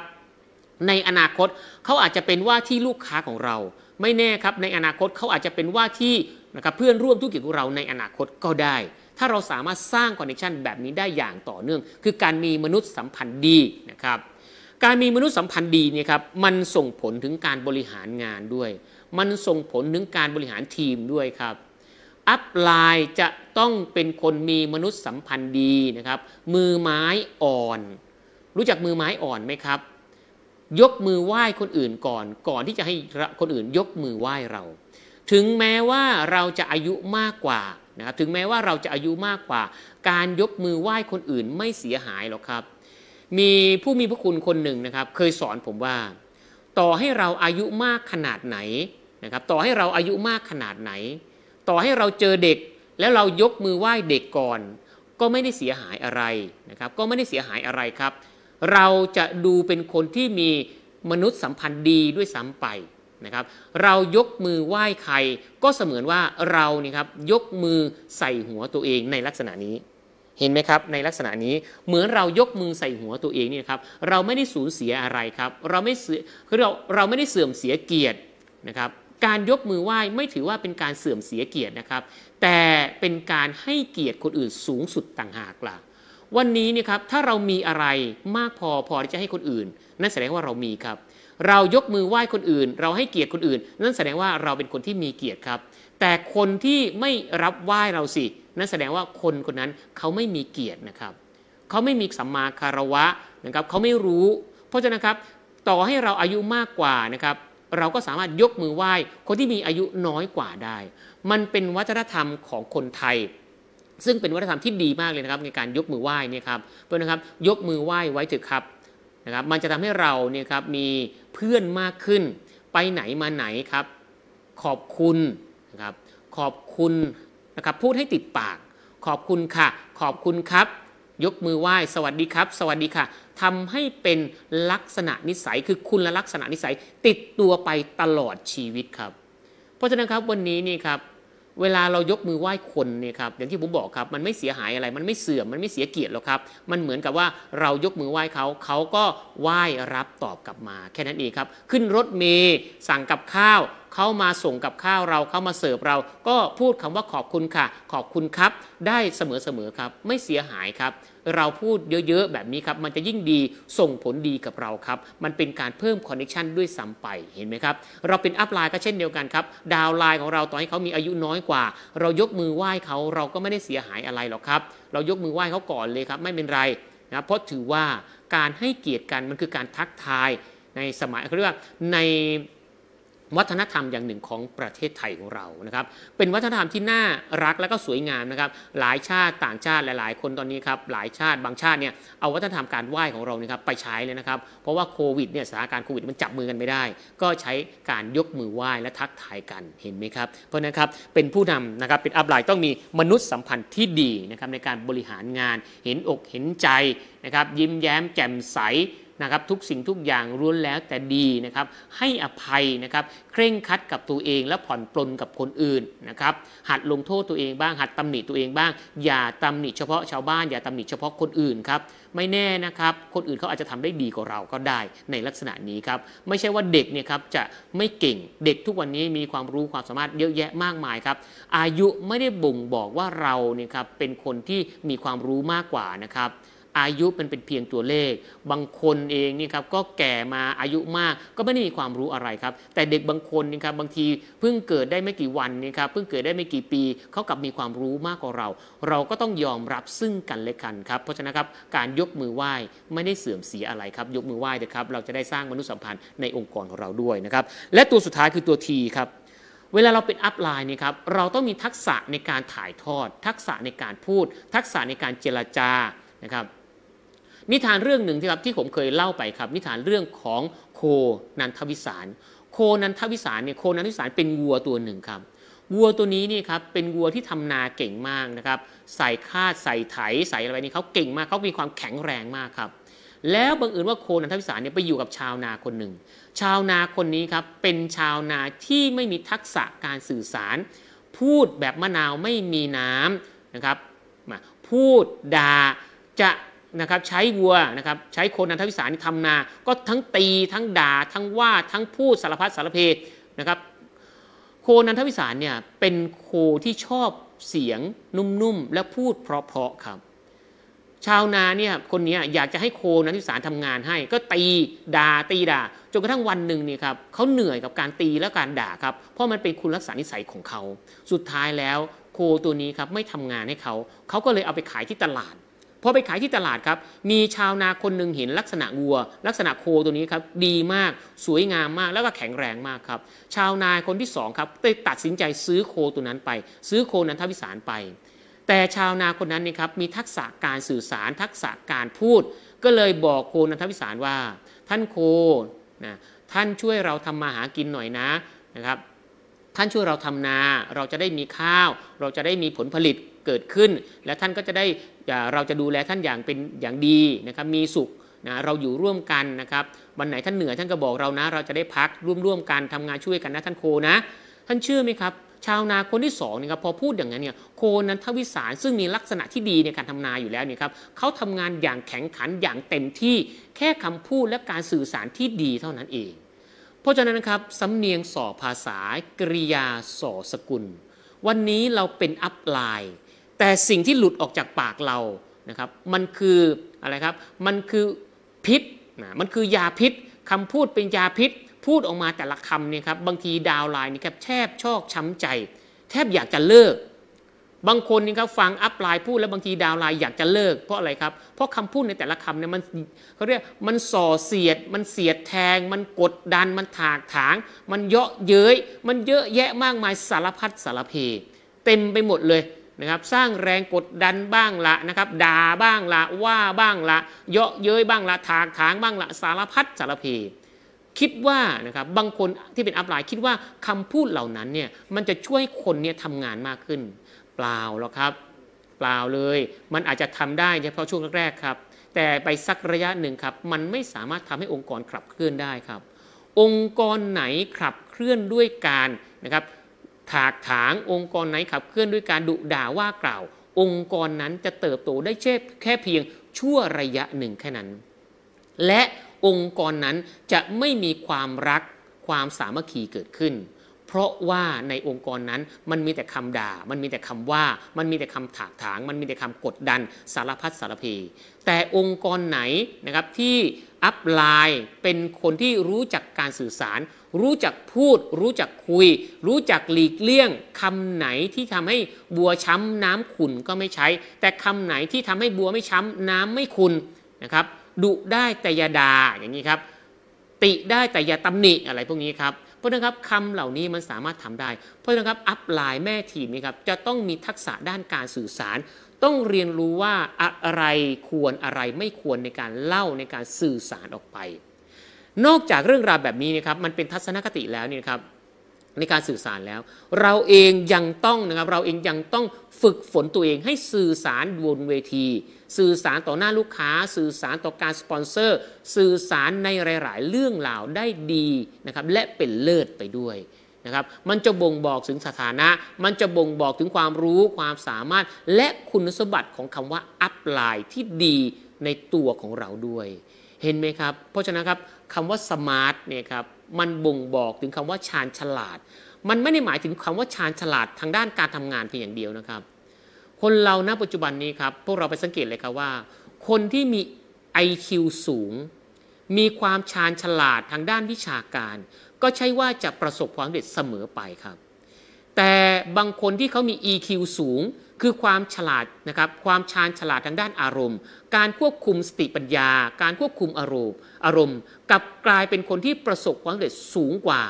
ในอนาคตเขาอาจจะเป็นว่าที่ลูกค้าของเรา ไม่แน่ครับในอนาคตเขาอาจจะเป็นว่าที่นะครับเพื่อนร่วมธุรกิจของเราในอนาคตก็ได้ ถ้าเราสามารถสร้าง connection แบบนี้ได้อย่างต่อเนื่อง คือการมีมนุษย์สัมพันธ์ดีนะครับการมีมนุษย์สัมพันธ์ดีเนี่ยครับมันส่งผลถึงการบริหารงานด้วย มันส่งผลถึงการบริหารทีมด้วยครับ upline จะต้องเป็นคนมีมนุษย์สัมพันธ์ดีนะครับมือไม้อ่อน รู้จักมือไม้อ่อนไหมครับ ยกมือไหว้คนอื่นก่อน ก่อนที่จะให้คนอื่นยกมือไหว้เรา ถึงแม้ว่าเราจะอายุมากกว่า นะครับถึงแม้ว่าเราจะอายุมากกว่า การยกมือไหว้คนอื่นไม่เสียหายหรอกครับ มีผู้มีพระคุณคนหนึ่งนะครับ เคยสอนผมว่า ต่อให้เราอายุมากขนาดไหนนะครับ ต่อให้เราอายุมากขนาดไหน ต่อให้เราเจอเด็ก แล้วเรายกมือไหว้เด็กก่อน ก็ไม่ได้เสียหายอะไรนะครับ ก็ไม่ได้เสียหายอะไรครับ เราจะดูเป็นคนที่มีมนุษย์สัมพันธ์ดีด้วยซ้ำไป นะครับ เรายกมือไหว้ใครก็เสมือนว่าเรานี่ครับยกมือใส่หัวตัวเองในลักษณะนี้ เห็นไหมครับในลักษณะนี้เหมือนเรายกมือใส่หัวตัวเองนี่ครับเราไม่ได้สูญเสียอะไรครับ เราไม่เสียคือเราเราไม่ได้เสื่อมเสียเกียรตินะครับการยกมือไหว้ไม่ถือว่าเป็นการเสื่อมเสียเกียรตินะครับ แต่เป็นการให้เกียรติคนอื่นสูงสุดต่างหากล่ะ วันนี้เนี่ยครับถ้าเรามีอะไรมากพอพอที่จะให้คนอื่น นั่นแสดงว่าเรามีครับ เรายกมือไหว้คนอื่น เราให้เกียรติคนอื่น นั่นแสดงว่าเราเป็นคนที่มีเกียรติครับ แต่คนที่ไม่รับไหว้เราสิ นั่นแสดงว่าคนคนนั้นเขาไม่มีเกียรตินะครับ เขาไม่มีสัมมาคารวะนะครับ เขาไม่รู้ เพราะฉะนั้นครับ ต่อให้เราอายุมากกว่านะครับ เราก็สามารถยกมือไหว้คนที่มีอายุน้อยกว่าได้ มันเป็นวัฒนธรรมของคนไทยซึ่งเป็นวัฒนธรรมที่ดีมากเลยนะครับในการยกมือไหว้เนี่ยครับเพื่อนนะครับยกมือไหว้ไว้เถอะครับ นะครับมันจะทำให้เราเนี่ยครับมีเพื่อนมากขึ้น ไปไหนมาไหนครับ ขอบคุณนะครับขอบคุณนะครับพูดให้ติดปาก ขอบคุณค่ะ ขอบคุณครับ ยกมือไหว้สวัสดีครับ สวัสดีค่ะทำให้เป็นลักษณะนิสัยคือคุณลักษณะนิสัยติดตัวไปตลอดชีวิตครับ เพราะฉะนั้นครับวันนี้นี่ครับ เวลาเรายกมือไหว้คนเนี่ยครับอย่างที่ผมบอกครับมันไม่เสียหายอะไร มันไม่เสื่อมมันไม่เสียเกียรติหรอกครับมันเหมือนกับว่าเรายกมือไหว้เขาเขาก็ไหว้รับตอบกลับมา แค่นั้นเองครับ ขึ้นรถเมย์สั่งกับข้าวเขามาส่งกับข้าวเราเขามาเสิร์ฟเรา ก็พูดคำว่าขอบคุณค่ะ ขอบคุณครับ ได้เสมอๆครับ ไม่เสียหายครับ เราพูดเยอะๆ แบบนี้ครับ มันจะยิ่งดีส่งผลดีกับเราครับ มันเป็นการเพิ่ม connection ด้วยซ้ำไปเห็นไหมครับ เราเป็น upline ก็เช่นเดียวกันครับ downline ของเราต่อให้เขามีอายุน้อยกว่า เรายกมือไหว้เขาเราก็ไม่ได้เสียหายอะไรหรอกครับ เรายกมือไหว้เขาก่อนเลยครับ ไม่เป็นไรนะเพราะถือว่าการให้เกียรติกันมันคือการทักทายในสมัยเขาเรียกว่าใน วัฒนธรรมอย่างหนึ่งของประเทศไทยของเรานะครับ เป็นวัฒนธรรมที่น่ารักและก็สวยงามนะครับ หลายชาติต่างชาติหลาย ๆ คนตอนนี้ครับหลายชาติบางชาติเนี่ยเอาวัฒนธรรมการไหว้ของเราเนี่ยครับไปใช้เลยนะครับ เพราะว่าโควิดเนี่ยสถานการณ์โควิดมันจับมือกันไม่ได้ ก็ใช้การยกมือไหว้และทักทายกันเห็นไหมครับ เพราะนั้นครับเป็นผู้นำนะครับเป็นอัพไลน์ต้องมีมนุษย์สัมพันธ์ที่ดีนะครับในการบริหารงานเห็นอกเห็นใจนะครับยิ้มแย้มแจ่มใส นะครับทุกสิ่งทุกอย่างล้วนแล้วแต่ดีนะครับให้อภัยนะครับเคร่งคัดกับตัวเองและผ่อนปลนกับคนอื่นนะครับหัดลงโทษตัวเองบ้าง หัดตำหนิตัวเองบ้าง อย่าตำหนิเฉพาะชาวบ้าน อย่าตำหนิเฉพาะคนอื่นครับไม่แน่นะครับคนอื่นเขาอาจจะทำได้ดีกว่าเราก็ได้ในลักษณะนี้ครับไม่ใช่ว่าเด็กเนี่ยครับจะไม่เก่งเด็กทุกวันนี้มีความรู้ความสามารถเยอะแยะมากมายครับอายุไม่ได้บ่งบอกว่าเราเนี่ยครับเป็นคนที่มีความรู้มากกว่านะครับ อายุมันเป็นเพียงตัวเลข บางคนเองนี่ครับก็แก่มาอายุมากก็ไม่ได้มีความรู้อะไรครับ แต่เด็กบางคนนี่ครับบางทีเพิ่งเกิดได้ไม่กี่วันนี่ครับเพิ่งเกิดได้ไม่กี่ปีเขากลับมีความรู้มากกว่าเรา เราก็ต้องยอมรับซึ่งกันและกันครับ เพราะฉะนั้นครับการยกมือไหว้ไม่ได้เสื่อมเสียอะไรครับ ยกมือไหว้นะครับเราจะได้สร้างมนุษยสัมพันธ์ในองค์กรของเราด้วยนะครับและตัวสุดท้ายคือตัวทีครับเวลาเราเป็นอัพไลน์นี่ครับเราต้องมีทักษะในการถ่ายทอด ทักษะในการพูด ทักษะในการเจรจานะครับ นิทานเรื่องหนึ่งที่ครับที่ผมเคยเล่าไปครับ นิทานเรื่องของโคนันทวิสาร โคนันทวิสารเนี่ยโคนันทวิสารเป็นวัวตัวหนึ่งครับวัวตัวนี้นี่ครับเป็นวัวที่ทำนาเก่งมากนะครับใส่คาดใส่ไถใส่อะไรนี่เขาเก่งมากเขามีความแข็งแรงมากครับ แล้วบังเอิญว่าโคนันทวิสารเนี่ยไปอยู่กับชาวนาคนหนึ่ง ชาวนาคนนี้ครับเป็นชาวนาที่ไม่มีทักษะการสื่อสาร พูดแบบมะนาวไม่มีน้ำนะครับพูดด่าจะ นะครับใช้วัวนะครับใช้โคนันทวิสารนี่ทำนา ก็ทั้งตีทั้งด่าทั้งว่าทั้งพูดสารพัดสารเพนะครับโคนันทวิสารเนี่ยเป็นโคที่ชอบเสียงนุ่มๆและพูดเพราะๆครับชาวนาเนี่ยคนนี้อยากจะให้โคนันทวิสารทำงานให้ ก็ตีด่าตีด่าจนกระทั่งวันหนึ่งเนี่ยครับเขาเหนื่อยกับการตีและการด่าครับเพราะมันเป็นคุณลักษณะนิสัยของเขา สุดท้ายแล้วโคตัวนี้ครับไม่ทำงานให้เขาเขาก็เลยเอาไปขายที่ตลาด พอไปขายที่ตลาดครับ มีชาวนาคนหนึ่งเห็นลักษณะวัว ลักษณะโคตัวนี้ครับดีมากสวยงามมากแล้วก็แข็งแรงมากครับชาวนาคนที่สองครับได้ตัดสินใจซื้อโคตัวนั้นไป ซื้อโคนันทวิสารไป แต่ชาวนาคนนั้นนี่ครับมีทักษะการสื่อสาร ทักษะการพูด ก็เลยบอกโคนันทวิสารว่า ท่านโคนะท่านช่วยเราทำมาหากินหน่อยนะนะครับท่านช่วยเราทำนา เราจะได้มีข้าว เราจะได้มีผลผลิตเกิดขึ้น และท่านก็จะได้ เราจะดูแลท่านอย่างเป็นอย่างดีนะครับมีสุขนะเราอยู่ร่วมกันนะครับวันไหนท่านเหนื่อยท่านก็บอกเรานะ เราจะได้พักร่วมร่วมกันทำงานช่วยกันนะท่านโคนะ ท่านเชื่อไหมครับ ชาวนาคนที่สองนี่ครับพอพูดอย่างนั้นเนี่ยโคนันทวิสารซึ่งมีลักษณะที่ดีในการทำนาอยู่แล้วเนี่ยครับเขาทำงานอย่างแข็งขันอย่างเต็มที่แค่คำพูดและการสื่อสารที่ดีเท่านั้นเอง เพราะฉะนั้นนะครับสำเนียงส่อภาษากริยาส่อสกุล วันนี้เราเป็นอัพไลน์ แต่สิ่งที่หลุดออกจากปากเรานะครับมันคืออะไรครับมันคือพิษนะมันคือยาพิษคำพูดเป็นยาพิษ พูดออกมาแต่ละคำเนี่ยครับบางทีดาวไลน์นี่ครับแทบชอกช้ำใจ แทบอยากจะเลิก บางคนนี่ครับฟังอัพไลน์พูดแล้วบางทีดาวไลน์อยากจะเลิก เพราะอะไรครับเพราะคำพูดในแต่ละคำเนี่ยมันเขาเรียกมันส่อเสียด มันเสียดแทง มันกดดันมันถากถาง มันเยาะเย้ยมันเยอะแยะมากมายสารพัดสารเพเต็มไปหมดเลย นะครับสร้างแรงกดดันบ้างละนะครับด่าบ้างละว่าบ้างละเยาะเย้ยบ้างละถากถางบ้างละสารพัดสารเพคิดว่านะครับบางคนที่เป็นอัพไลน์คิดว่าคำพูดเหล่านั้นเนี่ยมันจะช่วยคนเนี่ยทำงานมากขึ้น เปล่าหรอกครับ เปล่าเลย มันอาจจะทำได้เฉพาะช่วงแรกๆครับ แต่ไปสักระยะหนึ่งครับ มันไม่สามารถทำให้องค์กรขับเคลื่อนได้ครับ องค์กรไหนขับเคลื่อนด้วยการนะครับ ถากถางองค์กรไหนขับเคลื่อนด้วยการดุด่าว่ากล่าว องค์กรนั้นจะเติบโตได้แค่แค่เพียงชั่วระยะหนึ่งแค่นั้น และองค์กรนั้นจะไม่มีความรักความสามัคคีเกิดขึ้น เพราะว่าในองค์กรนั้นมันมีแต่คำด่า มันมีแต่คำว่า มันมีแต่คำถากถาง มันมีแต่คำกดดันสารพัดสารพีแต่องค์กรไหนนะครับที่อัพไลน์เป็นคนที่รู้จักการสื่อสาร รู้จักพูด รู้จักคุย รู้จักหลีกเลี่ยงคำไหนที่ทำให้บัวช้ำน้ำขุนก็ไม่ใช้ แต่คำไหนที่ทำให้บัวไม่ช้ำน้ำไม่ขุนนะครับดุได้แต่ยาดาอย่างนี้ครับติได้แต่อย่าตำหนิอะไรพวกนี้ครับเพราะนะครับคำเหล่านี้มันสามารถทำได้ เพราะนะครับอัพไลน์แม่ทีมนี่ครับจะต้องมีทักษะด้านการสื่อสาร ต้องเรียนรู้ว่าอะไรควรอะไรไม่ควรในการเล่าในการสื่อสารออกไป นอกจากเรื่องราวแบบนี้นะครับมันเป็นทัศนคติแล้วนี่ครับในการสื่อสารแล้ว เราเองยังต้องนะครับเราเองยังต้องฝึกฝนตัวเองให้สื่อสารบนเวที สื่อสารต่อหน้าลูกค้า สื่อสารต่อการสปอนเซอร์ สื่อสารในหลาย ๆ เรื่องราวได้ดีนะครับและเป็นเลิศไปด้วยนะครับมันจะบ่งบอกถึงสถานะ มันจะบ่งบอกถึงความรู้ความสามารถ และคุณสมบัติของคำว่า upline ที่ดีในตัวของเราด้วย เห็นไหมครับ เพราะฉะนั้นครับ คำว่า smart เนี่ยครับมันบ่งบอกถึงคำว่าชาญฉลาด มันไม่ได้หมายถึงคำว่าชาญฉลาดทางด้านการทำงานเพียงอย่างเดียวนะครับ คนเราณปัจจุบันนี้ครับพวกเราไปสังเกตเลยครับว่า คนที่มี IQ สูง มีความชาญฉลาดทางด้านวิชาการ ก็ใช่ว่าจะประสบความสำเร็จเสมอไปครับ แต่บางคนที่เขามี EQ สูง คือความฉลาดนะครับความชาญฉลาดทางด้านอารมณ์ การควบคุมสติปัญญา การควบคุมอารมณ์ อารมณ์กับกลายเป็นคนที่ประสบความสำเร็จสูงกว่า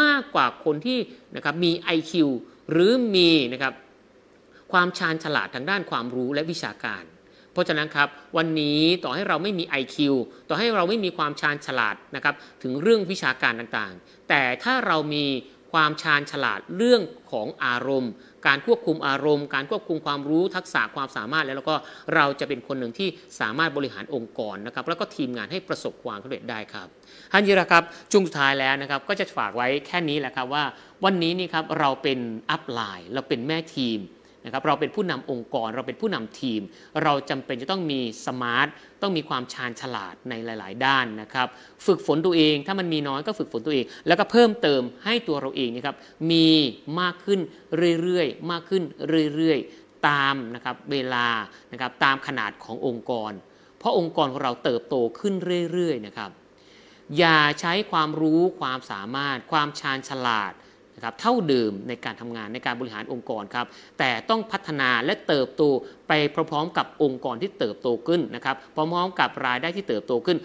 มากกว่าคนที่นะครับมี IQ หรือมีนะครับความชาญฉลาดทางด้านความรู้และวิชาการ เพราะฉะนั้นครับวันนี้ต่อให้เราไม่มี IQ ต่อให้เราไม่มีความชาญฉลาดนะครับถึงเรื่องวิชาการต่างๆ แต่ถ้าเรามี ความชาญฉลาดเรื่องของอารมณ์ การควบคุมอารมณ์ การควบคุมความรู้ทักษะความสามารถแล้วก็เราจะเป็นคนหนึ่งที่สามารถบริหารองค์กรนะครับแล้วก็ทีมงานให้ประสบความสำเร็จได้ครับท้ายนี้นะครับช่วงสุดท้ายแล้วนะครับก็จะฝากไว้แค่นี้แหละครับว่า วันนี้นี่ครับเราเป็น upline เราเป็นแม่ทีม นะครับเราเป็นผู้นำองค์กร เราเป็นผู้นำทีม เราจำเป็นจะต้องมี smart ต้องมีความชาญฉลาดในหลาย ๆ ด้านนะครับ ฝึกฝนตัวเองถ้ามันมีน้อยก็ฝึกฝนตัวเอง แล้วก็เพิ่มเติมให้ตัวเราเองนะครับมีมากขึ้นเรื่อยๆมากขึ้นเรื่อยๆตามนะครับเวลานะครับตามขนาดขององค์กร เพราะองค์กรของเราเติบโตขึ้นเรื่อยๆนะครับอย่าใช้ความรู้ความสามารถ ความชาญฉลาด นะครับเท่าเดิมในการทำงานในการบริหารองค์กรครับแต่ต้องพัฒนาและเติบโตไปพร้อมๆกับองค์กรที่เติบโตขึ้นนะครับพร้อมๆกับรายได้ที่เติบโตขึ้น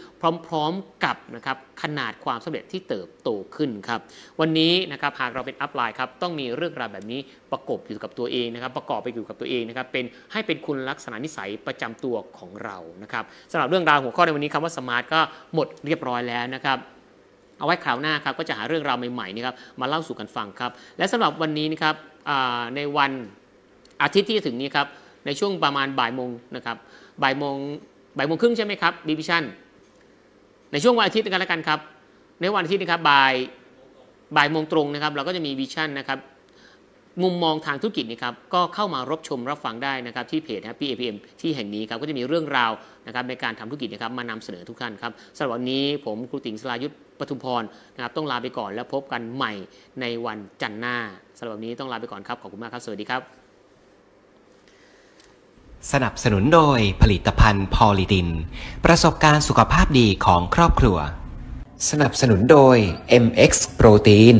พร้อมๆกับนะครับขนาดความสำเร็จที่เติบโตขึ้นครับวันนี้นะครับหากเราเป็นอัพไลน์ครับต้องมีเรื่องราวแบบนี้ประกบอยู่กับตัวเองนะครับประกอบไปอยู่กับตัวเองนะครับเป็นให้เป็นคุณลักษณะนิสัยประจำตัวของเรานะครับสำหรับเรื่องราวหัวข้อในวันนี้คำว่า smart ก็หมดเรียบร้อยแล้วนะครับ เอาไว้คราวหน้าครับก็จะหาเรื่องราวใหม่ๆนี่ครับมาเล่าสู่กันฟังครับและสำหรับวันนี้นะครับในวันอาทิตย์ที่จะถึงนี้ครับในช่วงประมาณบ่ายโมงนะครับบ่ายโมงบ่ายโมงครึ่งใช่ไหมครับมี vision ในช่วงวันอาทิตย์กันแล้วกันครับในวันอาทิตย์นะครับบ่ายบ่ายโมงตรงนะครับ เราก็จะมี vision นะครับมุมมองทางธุรกิจนี่ครับก็เข้ามารับชมรับฟังได้นะครับที่เพจ Happy APM ที่แห่งนี้ครับก็จะมีเรื่องราวนะครับในการทำธุรกิจนะครับมานำเสนอทุกท่านครับสำหรับวันนี้ผมครูติ๋งสลายุทธ ปทุมพรนะครับต้องลาไปก่อนแล้วพบกันใหม่ในวันจันทร์หน้าสำหรับวันนี้ต้องลาไปก่อนครับขอบคุณมากครับ สวัสดีครับ สนับสนุนโดยผลิตภัณฑ์พอลิดิน ประสบการณ์สุขภาพดีของครอบครัว สนับสนุนโดย MX โปรตีน